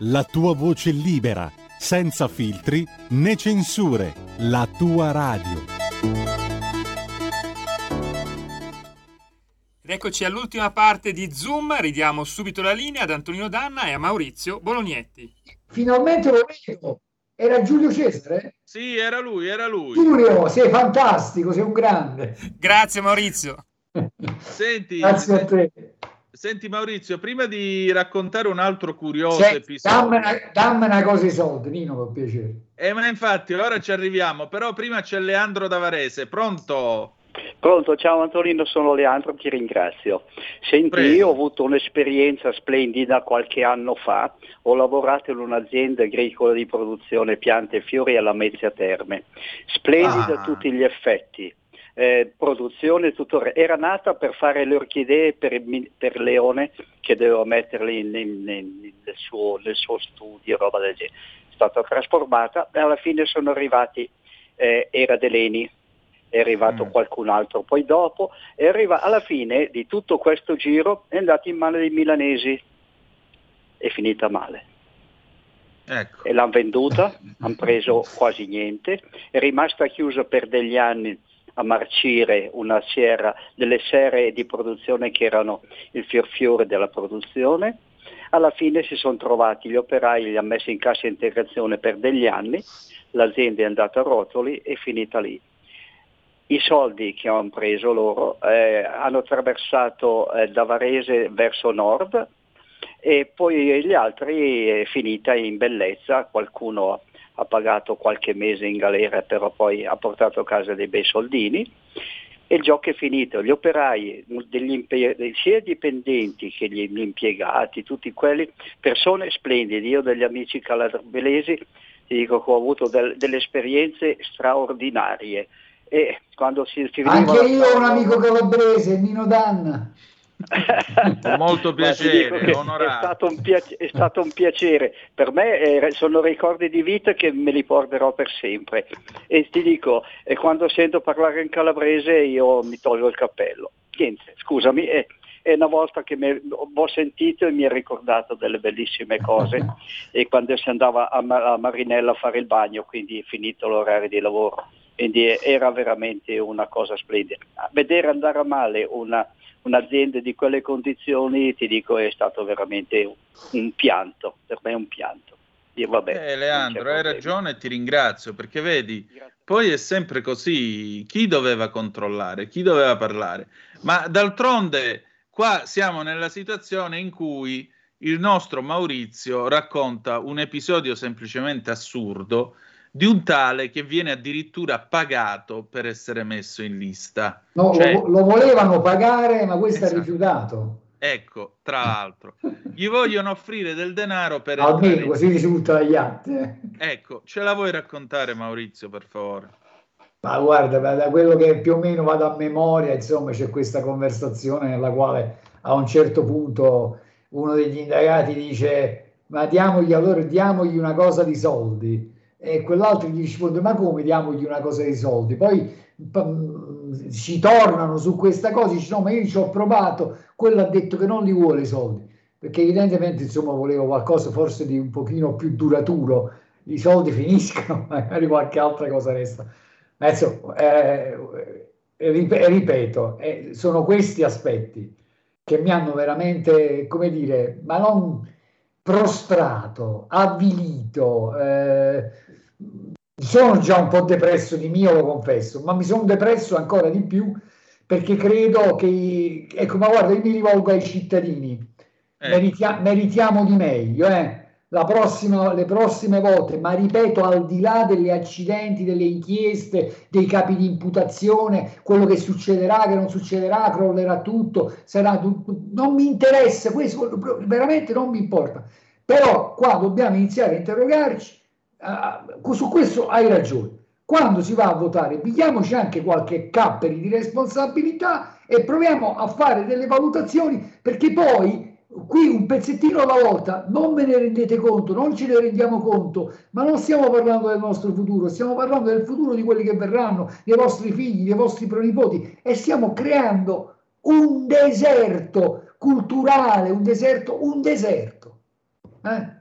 la tua voce libera, senza filtri né censure, la tua radio. Ed eccoci all'ultima parte di Zoom, ridiamo subito la linea ad Antonino Danna e a Maurizio Bolognetti. Finalmente lo vedo. Era Giulio Cesare? Sì, era lui, era lui. Giulio, sei fantastico, sei un grande. Grazie Maurizio. Senti, Grazie a te. Senti Maurizio, prima di raccontare un altro curioso Senti, episodio. dammi, una, dammi una cosa i soldi, Nino, per piacere. Eh, ma infatti, ora ci arriviamo, però prima c'è Leandro Davarese, pronto? Pronto, ciao Antonino, sono Leandro, ti ringrazio. Senti, Prego. io ho avuto un'esperienza splendida qualche anno fa, ho lavorato in un'azienda agricola di produzione piante e fiori alla Mezzia Terme, splendida a Ah. tutti gli effetti. Eh, produzione tuttora era nata per fare le orchidee per, per Leone che doveva metterle nel, suo, nel suo studio, roba del genere. È stata trasformata e alla fine sono arrivati, eh, era Deleni, è arrivato qualcun altro poi dopo, e arriva alla fine di tutto questo giro è andato in mano dei milanesi, è finita male. Ecco. E l'hanno venduta, hanno preso quasi niente, è rimasta chiusa per degli anni a marcire una sierra, delle serre di produzione che erano il fior fiore della produzione. Alla fine si sono trovati gli operai, li hanno messi in cassa integrazione per degli anni, l'azienda è andata a rotoli e finita lì. I soldi che hanno preso loro eh, hanno attraversato eh, da Varese verso nord e poi gli altri è finita in bellezza, qualcuno ha pagato qualche mese in galera però poi ha portato a casa dei bei soldini. E il gioco è finito, gli operai, degli impe- sia i dipendenti che gli, impiegati, tutti quelli, persone splendide, io degli amici calabresi ti dico che ho avuto del- delle esperienze straordinarie. E quando si finiva Anche io ho un amico calabrese, Nino Danna. Molto piacere. È stato, un piace- è stato un piacere, per me eh, sono ricordi di vita che me li porterò per sempre e ti dico, e quando sento parlare in calabrese io mi tolgo il cappello. Niente, scusami, è, è una volta che mi- ho sentito e mi ha ricordato delle bellissime cose e quando si andava a, a Marinella a fare il bagno, quindi finito l'orario di lavoro. Quindi era veramente una cosa splendida. Vedere andare a male una, un'azienda di quelle condizioni, ti dico, è stato veramente un, pianto, per me è un pianto. Io, vabbè, Eh, Leandro, hai ragione e ti ringrazio perché vedi, poi è sempre così, chi doveva controllare, chi doveva parlare, ma d'altronde qua siamo nella situazione in cui il nostro Maurizio racconta un episodio semplicemente assurdo di un tale che viene addirittura pagato per essere messo in lista. No, Cioè, lo, lo volevano pagare, ma questo Esatto. ha rifiutato. ecco, tra l'altro, gli vogliono offrire del denaro per Almeno in così risulta dagli atti. Ecco, ce la vuoi raccontare Maurizio, per favore? Ma guarda, da da quello che più o meno vado a memoria, insomma, c'è questa conversazione nella quale a un certo punto uno degli indagati dice: Ma diamogli allora diamogli una cosa di soldi. E quell'altro gli risponde: Ma come diamogli una cosa di soldi? Poi p- ci tornano su questa cosa, dice: No, ma io ci ho provato, quello ha detto che non li vuole i soldi, perché evidentemente insomma voleva qualcosa forse di un pochino più duraturo. I soldi finiscono, magari qualche altra cosa resta. Ma insomma, eh, rip- ripeto, eh, sono questi aspetti che mi hanno veramente, come dire, ma non prostrato, avvilito. eh, sono già un po' depresso di mio, lo confesso, ma mi sono depresso ancora di più perché credo che, ecco, ma guarda, io mi rivolgo ai cittadini, Meritia- meritiamo di meglio, eh. La prossima, le prossime volte, ma ripeto, al di là degli accidenti, delle inchieste, dei capi di imputazione, quello che succederà, che non succederà, crollerà tutto, sarà tutto, non mi interessa, questo veramente non mi importa. Però qua dobbiamo iniziare a interrogarci, ah, su questo hai ragione. Quando si va a votare, pigliamoci anche qualche capperi di responsabilità e proviamo a fare delle valutazioni, perché poi qui un pezzettino alla volta, non ve ne rendete conto, non ce ne rendiamo conto, ma non stiamo parlando del nostro futuro, stiamo parlando del futuro di quelli che verranno, dei vostri figli, dei vostri pronipoti e stiamo creando un deserto culturale, un deserto, un deserto. Eh?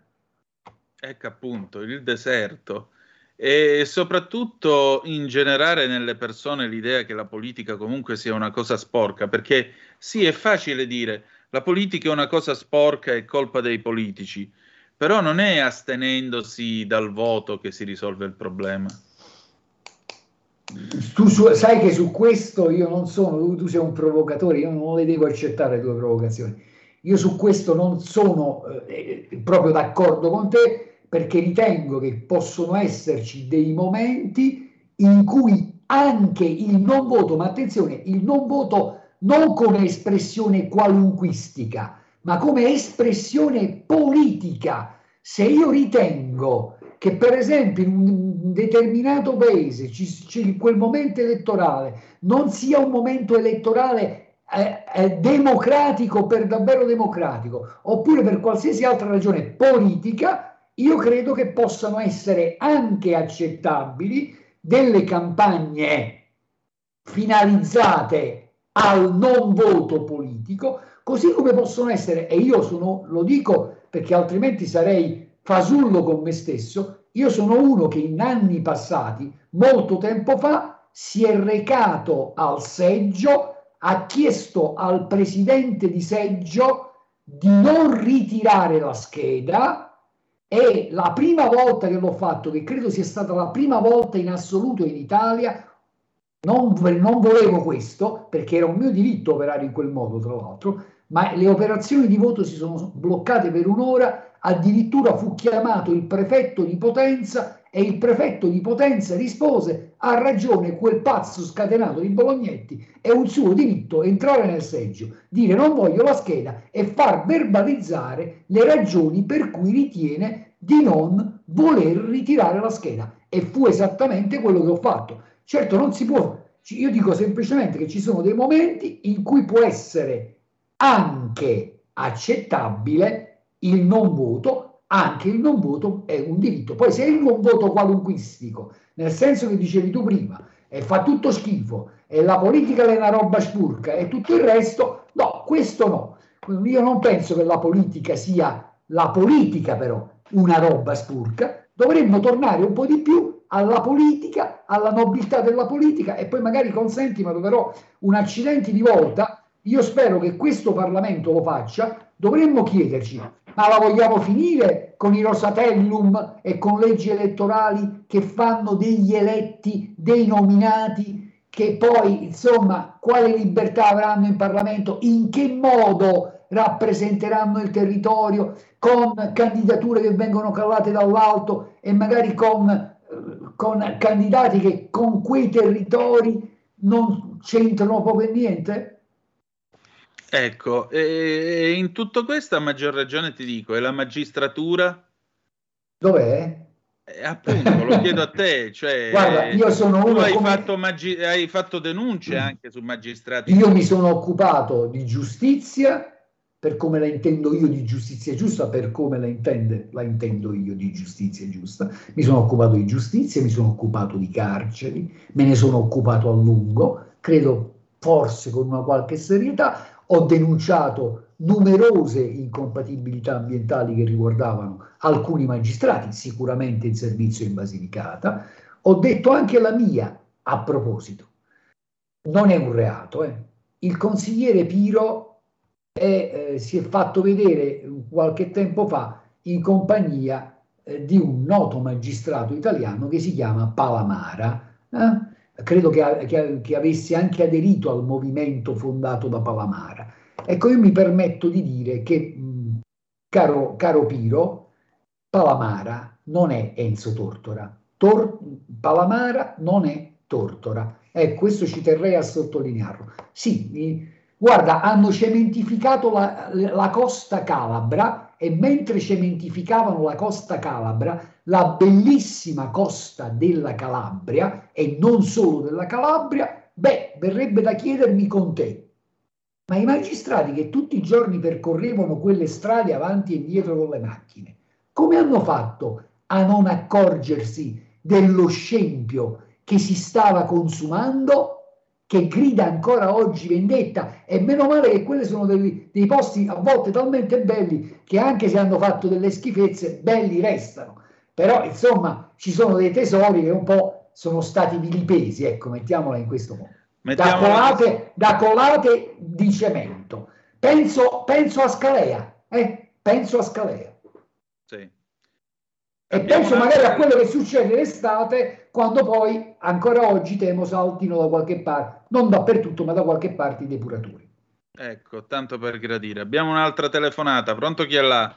Ecco appunto, il deserto. E soprattutto ingenerare nelle persone l'idea che la politica comunque sia una cosa sporca, perché sì, è facile dire la politica è una cosa sporca, è colpa dei politici, però non è astenendosi dal voto che si risolve il problema. Tu su- sai che su questo io non sono, tu, tu sei un provocatore, io non le devo accettare le tue provocazioni. Io su questo non sono eh, eh, proprio d'accordo con te perché ritengo che possono esserci dei momenti in cui anche il non voto, ma attenzione, il non voto non come espressione qualunquistica, ma come espressione politica. Se io ritengo che per esempio in un determinato paese in quel momento elettorale non sia un momento elettorale eh, eh, democratico per davvero democratico, oppure per qualsiasi altra ragione politica, io credo che possano essere anche accettabili delle campagne finalizzate al non voto politico, così come possono essere, e io sono, lo dico perché altrimenti sarei fasullo con me stesso, io sono uno che in anni passati, molto tempo fa, si è recato al seggio, ha chiesto al presidente di seggio di non ritirare la scheda e la prima volta che l'ho fatto, che credo sia stata la prima volta in assoluto in Italia, non, non volevo questo perché era un mio diritto operare in quel modo, tra l'altro, ma le operazioni di voto si sono bloccate per un'ora, addirittura fu chiamato il prefetto di Potenza e il prefetto di Potenza rispose ha ragione quel pazzo scatenato di Bolognetti, è un suo diritto entrare nel seggio, dire non voglio la scheda e far verbalizzare le ragioni per cui ritiene di non voler ritirare la scheda. E fu esattamente quello che ho fatto. Certo non si può, io dico semplicemente che ci sono dei momenti in cui può essere anche accettabile il non voto, anche il non voto è un diritto. Poi se il non voto qualunquistico, nel senso che dicevi tu prima, e fa tutto schifo, e la politica è una roba spurca e tutto il resto, no, questo no. Io non penso che la politica sia la politica però una roba spurca, dovremmo tornare un po' di più alla politica, alla nobiltà della politica e poi magari consenti, ma dovrò un accidente di volta, io spero che questo Parlamento lo faccia, dovremmo chiederci, ma la vogliamo finire con i Rosatellum e con leggi elettorali che fanno degli eletti, dei nominati, che poi, insomma, quale libertà avranno in Parlamento, in che modo rappresenteranno il territorio, con candidature che vengono calate dall'alto e magari con, eh, con candidati che con quei territori non c'entrano proprio niente? Ecco, e in tutto questo a maggior ragione ti dico, e la magistratura? Dov'è? Eh, appunto, lo chiedo a te, cioè, Guarda, io sono uno hai, come- fatto magi- hai fatto denunce anche su magistrati. Io mi sono occupato di giustizia per come la intendo io di giustizia giusta, per come la, intende, la intendo io di giustizia giusta. Mi sono occupato di giustizia, mi sono occupato di carceri, me ne sono occupato a lungo, credo forse con una qualche serietà. Ho denunciato numerose incompatibilità ambientali che riguardavano alcuni magistrati, sicuramente in servizio in Basilicata. Ho detto anche la mia a proposito non è un reato. eh. Il consigliere Piro è, eh, si è fatto vedere qualche tempo fa in compagnia eh, di un noto magistrato italiano che si chiama Palamara. eh. Credo che, che che avesse anche aderito al movimento fondato da Palamara. Ecco, io mi permetto di dire che, mh, caro, caro Piro, Palamara non è Enzo Tortora. Tor- Palamara non è Tortora. Ecco, questo ci terrei a sottolinearlo. Sì, mi- guarda, hanno cementificato la, la costa calabra e mentre cementificavano la costa calabra, la bellissima costa della Calabria e non solo della Calabria, beh, verrebbe da chiedermi con te, ma i magistrati che tutti i giorni percorrevano quelle strade avanti e indietro con le macchine, come hanno fatto a non accorgersi dello scempio che si stava consumando, che grida ancora oggi vendetta? E meno male che quelli sono dei, dei posti a volte talmente belli che anche se hanno fatto delle schifezze, belli restano. Però insomma ci sono dei tesori che un po' sono stati vilipesi, ecco, mettiamola in questo modo. Da colate, da colate di cemento. Penso, penso a Scalea, eh? penso a Scalea. Sì. E penso magari a quello che succede l'estate, quando poi ancora oggi temo saltino da qualche parte, non dappertutto, ma da qualche parte i depuratori. Ecco, tanto per gradire. Abbiamo un'altra telefonata. Pronto chi è là?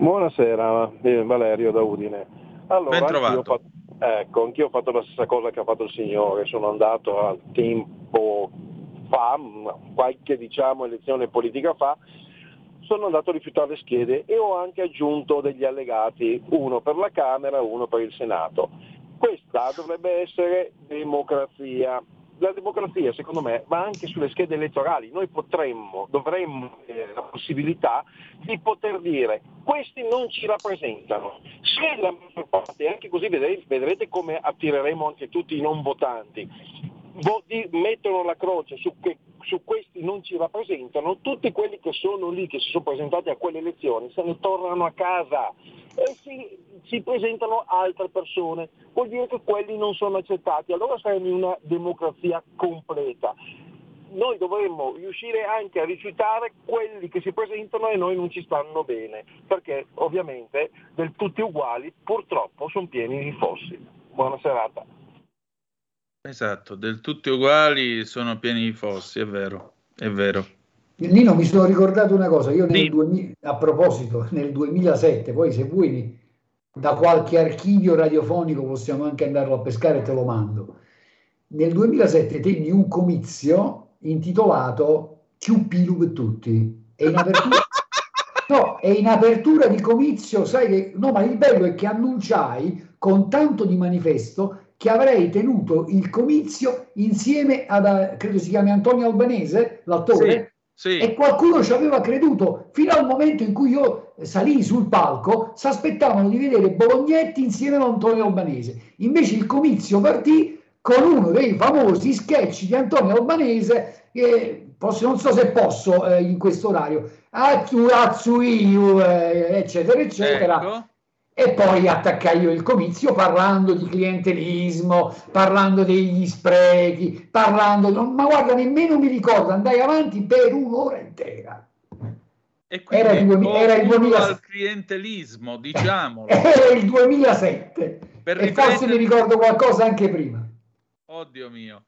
Buonasera, eh, Valerio da Udine. Allora, anch'io ho fatto- Ecco, anch'io ho fatto la stessa cosa che ha fatto il signore, sono andato al tempo fa, qualche diciamo elezione politica fa, sono andato a rifiutare le schede e ho anche aggiunto degli allegati, uno per la Camera e uno per il Senato. Questa dovrebbe essere democrazia. La democrazia, secondo me, va anche sulle schede elettorali. Noi potremmo, dovremmo avere la possibilità di poter dire questi non ci rappresentano. Se la maggior parte, anche così vedrete, vedrete come attireremo anche tutti i non votanti, mettono la croce su, que- su questi non ci rappresentano, tutti quelli che sono lì, che si sono presentati a quelle elezioni, se ne tornano a casa e si, si presentano altre persone. Vuol dire che quelli non sono accettati, allora saremo in una democrazia completa. Noi dovremmo riuscire anche a rifiutare quelli che si presentano e noi non ci stanno bene, perché ovviamente del tutti uguali purtroppo sono pieni di fossi. Buona serata. Esatto, del tutti uguali sono pieni di fossi, è vero, è vero. Nino, mi sono ricordato una cosa, io nel 2000 a proposito, nel 2007, poi se vuoi da qualche archivio radiofonico possiamo anche andarlo a pescare e te lo mando. Nel 2007 tenni un comizio intitolato per tutti e in apertura, no, e in apertura di comizio, sai che, no, ma il bello è che annunciai con tanto di manifesto che avrei tenuto il comizio insieme ad, eh, credo si chiami Antonio Albanese, l'attore, Sì, e qualcuno ci aveva creduto fino al momento in cui io salì sul palco, si aspettavano di vedere Bolognetti insieme ad Antonio Albanese. Invece il comizio partì con uno dei famosi sketch di Antonio Albanese, che posso- non so se posso eh, in questo orario, Azzu, azzu io, eh, eccetera, eccetera. Ecco. E poi attaccai io il comizio parlando di clientelismo, parlando degli sprechi, parlando, non- ma guarda, nemmeno mi ricordo, andai avanti per un'ora intera. E quindi Era il duemi- era il odio 2006. al clientelismo, diciamolo. Era il 2007 Per e forse mi ricordo qualcosa anche prima. Oddio mio.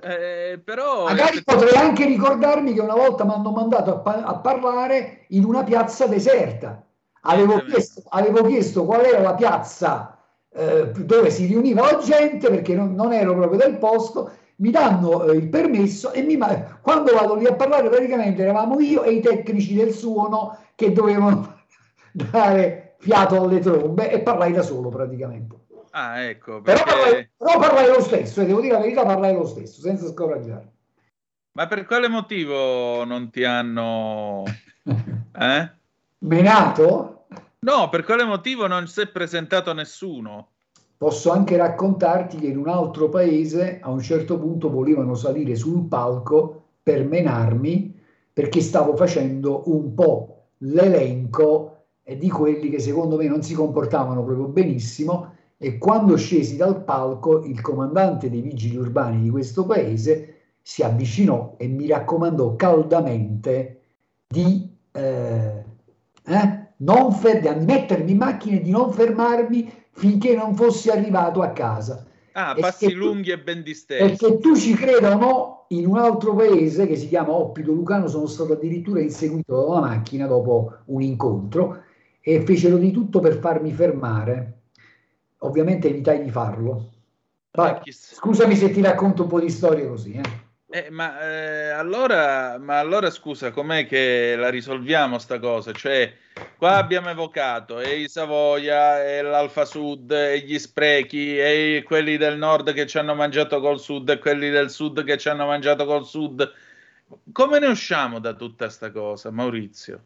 Eh, però Magari potrei anche ricordarmi che una volta mi hanno mandato a, pa- a parlare in una piazza deserta. Avevo chiesto, avevo chiesto qual era la piazza eh, dove si riuniva la gente perché non, non ero proprio del posto. Mi danno eh, il permesso e mi, quando vado lì a parlare praticamente eravamo io e i tecnici del suono che dovevano dare fiato alle trombe e parlai da solo praticamente. Ah, ecco, Però perché... parlai, però parlai lo stesso, e devo dire la verità, parlai lo stesso, senza scoraggiare. Ma per quale motivo non ti hanno... Eh? Menato? No, per quale motivo non si è presentato nessuno? Posso anche raccontarti che in un altro paese a un certo punto volevano salire sul palco per menarmi perché stavo facendo un po' l'elenco eh, di quelli che secondo me non si comportavano proprio benissimo e quando scesi dal palco il comandante dei vigili urbani di questo paese si avvicinò e mi raccomandò caldamente di, eh, eh, non fer- di mettermi in macchina e di non fermarmi finché non fossi arrivato a casa. Ah, passi tu- lunghi e ben distesi. che tu ci creda o no, in un altro paese che si chiama Oppido Lucano sono stato addirittura inseguito da una macchina dopo un incontro e fecero di tutto per farmi fermare. Ovviamente evitai di farlo. Vai, scusami se ti racconto un po' di storie così. eh. Eh, ma, eh, allora, ma allora scusa, com'è che la risolviamo sta cosa? Cioè, qua abbiamo evocato e i Savoia, e l'Alfa Sud, e gli sprechi, e quelli del nord che ci hanno mangiato col sud, e quelli del sud che ci hanno mangiato col sud. Come ne usciamo da tutta sta cosa, Maurizio?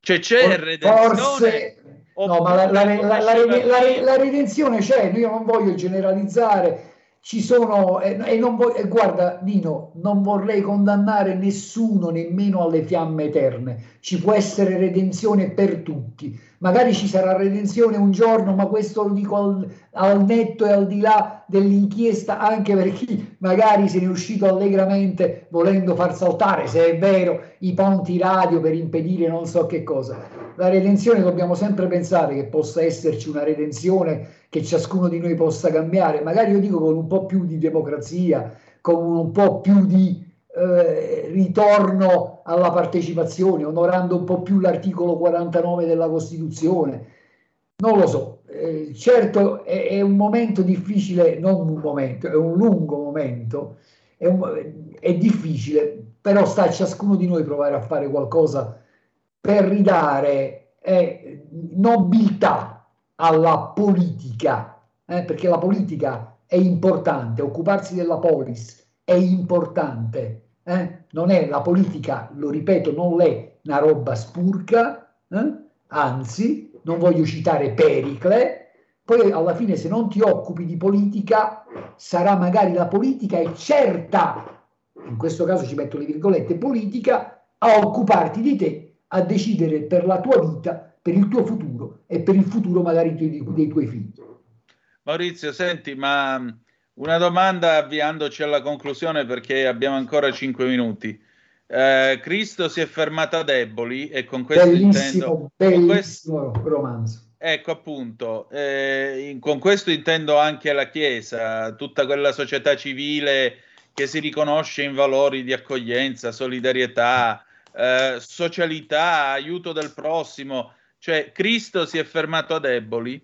Cioè, c'è redenzione? Forse no, ma la- la- la- la redenzione c'è, io non voglio generalizzare, ci sono, e, e voglio, e guarda Dino, non vorrei condannare nessuno, nemmeno alle fiamme eterne, ci può essere redenzione per tutti, magari ci sarà redenzione un giorno, ma questo lo dico al, al netto e al di là dell'inchiesta anche per chi magari se ne è uscito allegramente volendo far saltare, se è vero, i ponti radio per impedire non so che cosa. La redenzione dobbiamo sempre pensare che possa esserci una redenzione che ciascuno di noi possa cambiare, magari io dico con un po' più di democrazia, con un po' più di eh, ritorno alla partecipazione, onorando un po' più l'articolo 49 della Costituzione. Non lo so, eh, certo è, è, un momento difficile, non un momento, è un lungo momento, è, un, è difficile, però sta a ciascuno di noi provare a fare qualcosa per ridare eh, nobiltà alla politica, eh, perché la politica è importante, occuparsi della polis è importante, eh? Non è la politica, lo ripeto, non è una roba spurca, eh? anzi, non voglio citare Pericle, poi alla fine se non ti occupi di politica sarà magari la politica è certa, in questo caso ci metto le virgolette, politica, a occuparti di te, a decidere per la tua vita, per il tuo futuro e per il futuro magari dei, dei tuoi figli. Maurizio, senti, ma una domanda avviandoci alla conclusione perché abbiamo ancora 5 minuti. Eh, Cristo si è fermato a deboli e con questo bellissimo, intendo... Bellissimo questo, romanzo. Ecco appunto, eh, con questo intendo anche la Chiesa, tutta quella società civile che si riconosce in valori di accoglienza, solidarietà, eh, socialità, aiuto del prossimo. Cioè, Cristo si è fermato a deboli?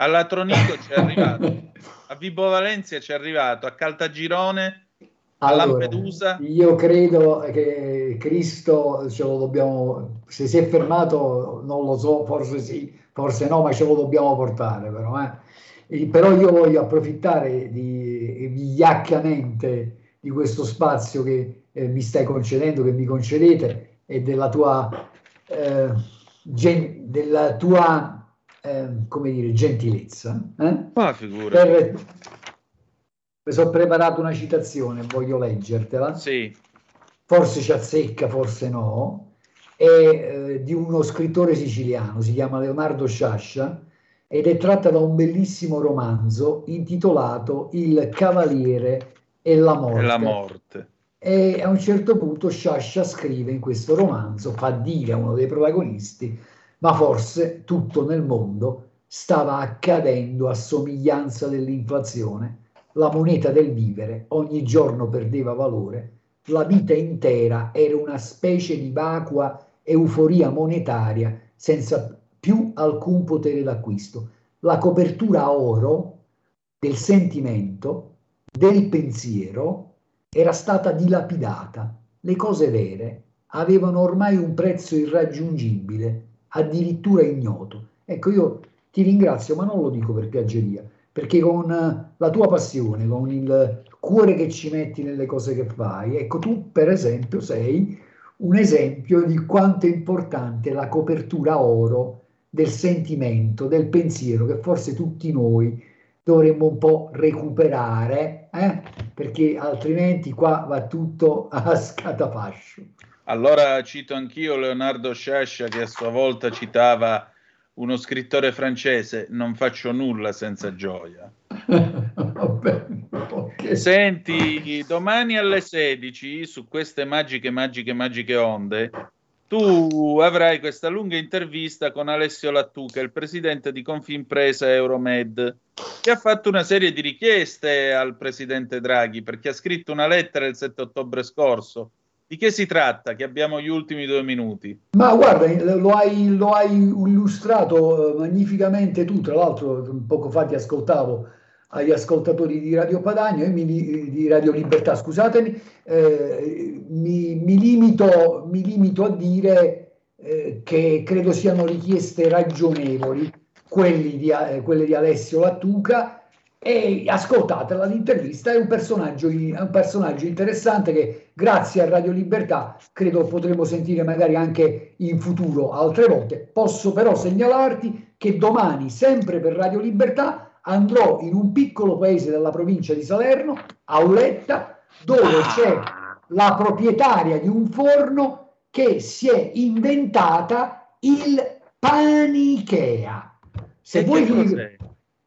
A Latronico ci è arrivato, a Vibo Valencia ci è arrivato, a Caltagirone, a allora, Lampedusa. Io credo che Cristo ce lo dobbiamo, se si è fermato non lo so, forse sì, forse no, ma ce lo dobbiamo portare però. Eh. però io voglio approfittare di, vigliaccamente di questo spazio che eh, mi stai concedendo, che mi concedete e della tua, eh, gen, della tua eh, come dire, gentilezza. Eh? Ah, figura. Per... Mi sono preparato una citazione, voglio leggertela. Sì. Forse ci azzecca, forse no. È eh, di uno scrittore siciliano, si chiama Leonardo Sciascia, ed è tratta da un bellissimo romanzo intitolato Il Cavaliere e la Morte. La morte. E a un certo punto Sciascia scrive in questo romanzo, fa dire a uno dei protagonisti, ma forse tutto nel mondo stava accadendo a somiglianza dell'inflazione. La moneta del vivere ogni giorno perdeva valore, la vita intera era una specie di vacua euforia monetaria senza più alcun potere d'acquisto. La copertura oro del sentimento, del pensiero, era stata dilapidata. Le cose vere avevano ormai un prezzo irraggiungibile addirittura ignoto. Ecco, io ti ringrazio, ma non lo dico per piaggeria, perché con eh, la tua passione, con il cuore che ci metti nelle cose che fai, ecco, tu per esempio sei un esempio di quanto è importante la copertura oro del sentimento, del pensiero che forse tutti noi dovremmo un po' recuperare, eh? perché altrimenti qua va tutto a scatafascio. Allora cito anch'io Leonardo Sciascia che a sua volta citava uno scrittore francese, non faccio nulla senza gioia. okay. Senti, domani alle 16 su queste magiche, magiche, magiche onde, tu avrai questa lunga intervista con Alessio Lattuca, il presidente di Confimpresa Euromed, che ha fatto una serie di richieste al presidente Draghi perché ha scritto una lettera il 7 ottobre scorso di che si tratta? Che abbiamo gli ultimi due minuti. Ma guarda, lo hai, lo hai illustrato eh, magnificamente tu. Tra l'altro, poco fa ti ascoltavo agli ascoltatori di Radio Padagno e mi, di Radio Libertà, scusatemi, eh, mi, mi, limito, mi, limito, a dire eh, che credo siano richieste ragionevoli di, eh, quelle di Alessio Lattuca e ascoltatela l'intervista, è un, personaggio, un personaggio interessante che grazie a Radio Libertà credo potremo sentire magari anche in futuro altre volte. Posso però segnalarti che domani, sempre per Radio Libertà, andrò in un piccolo paese della provincia di Salerno, Auletta, dove c'è la proprietaria di un forno che si è inventata il panichea. Se vuoi dire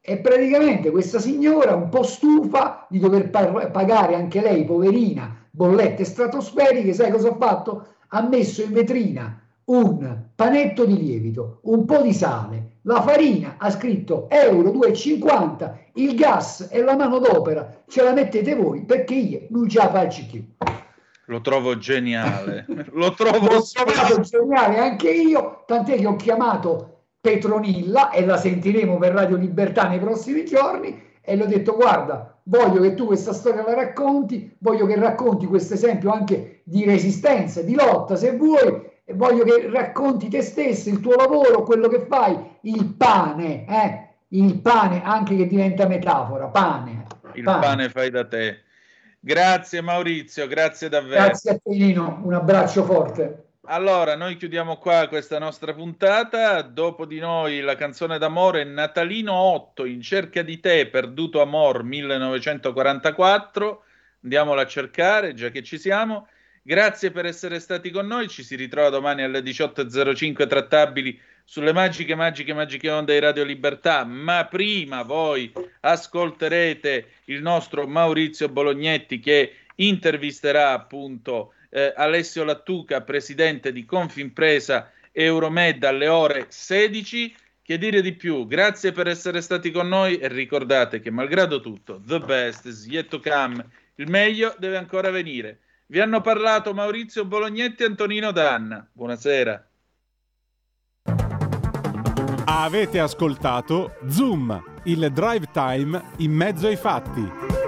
e praticamente questa signora, un po' stufa di dover par- pagare anche lei, poverina, bollette stratosferiche, sai cosa ha fatto? Ha messo in vetrina un panetto di lievito, un po' di sale, la farina ha scritto euro 2,50, il gas e la mano d'opera ce la mettete voi perché io non ce la faccio più. Lo trovo geniale, lo trovo L'ho trovato geniale anche io, tant'è che ho chiamato Petronilla e la sentiremo per Radio Libertà nei prossimi giorni e le ho detto guarda voglio che tu questa storia la racconti voglio che racconti questo esempio anche di resistenza di lotta se vuoi e voglio che racconti te stesso il tuo lavoro quello che fai il pane eh? il pane anche che diventa metafora pane Il pane fai da te. Grazie Maurizio, grazie davvero. grazie a te Nino un abbraccio forte Allora, noi chiudiamo qua questa nostra puntata. Dopo di noi la canzone d'amore Natalino 8 in cerca di te, perduto amor 1944. Andiamola a cercare, già che ci siamo. Grazie per essere stati con noi. Ci si ritrova domani alle 18.05 trattabili sulle magiche, magiche, magiche onde di Radio Libertà. Ma prima voi ascolterete il nostro Maurizio Bolognetti che intervisterà appunto eh, Alessio Lattuca, presidente di Confimpresa Euromed alle ore 16. Che dire di più? Grazie per essere stati con noi e ricordate che malgrado tutto, the best is yet to come, il meglio deve ancora venire. Vi hanno parlato Maurizio Bolognetti e Antonino Danna. Buonasera. Avete ascoltato Zoom, il drive time in mezzo ai fatti.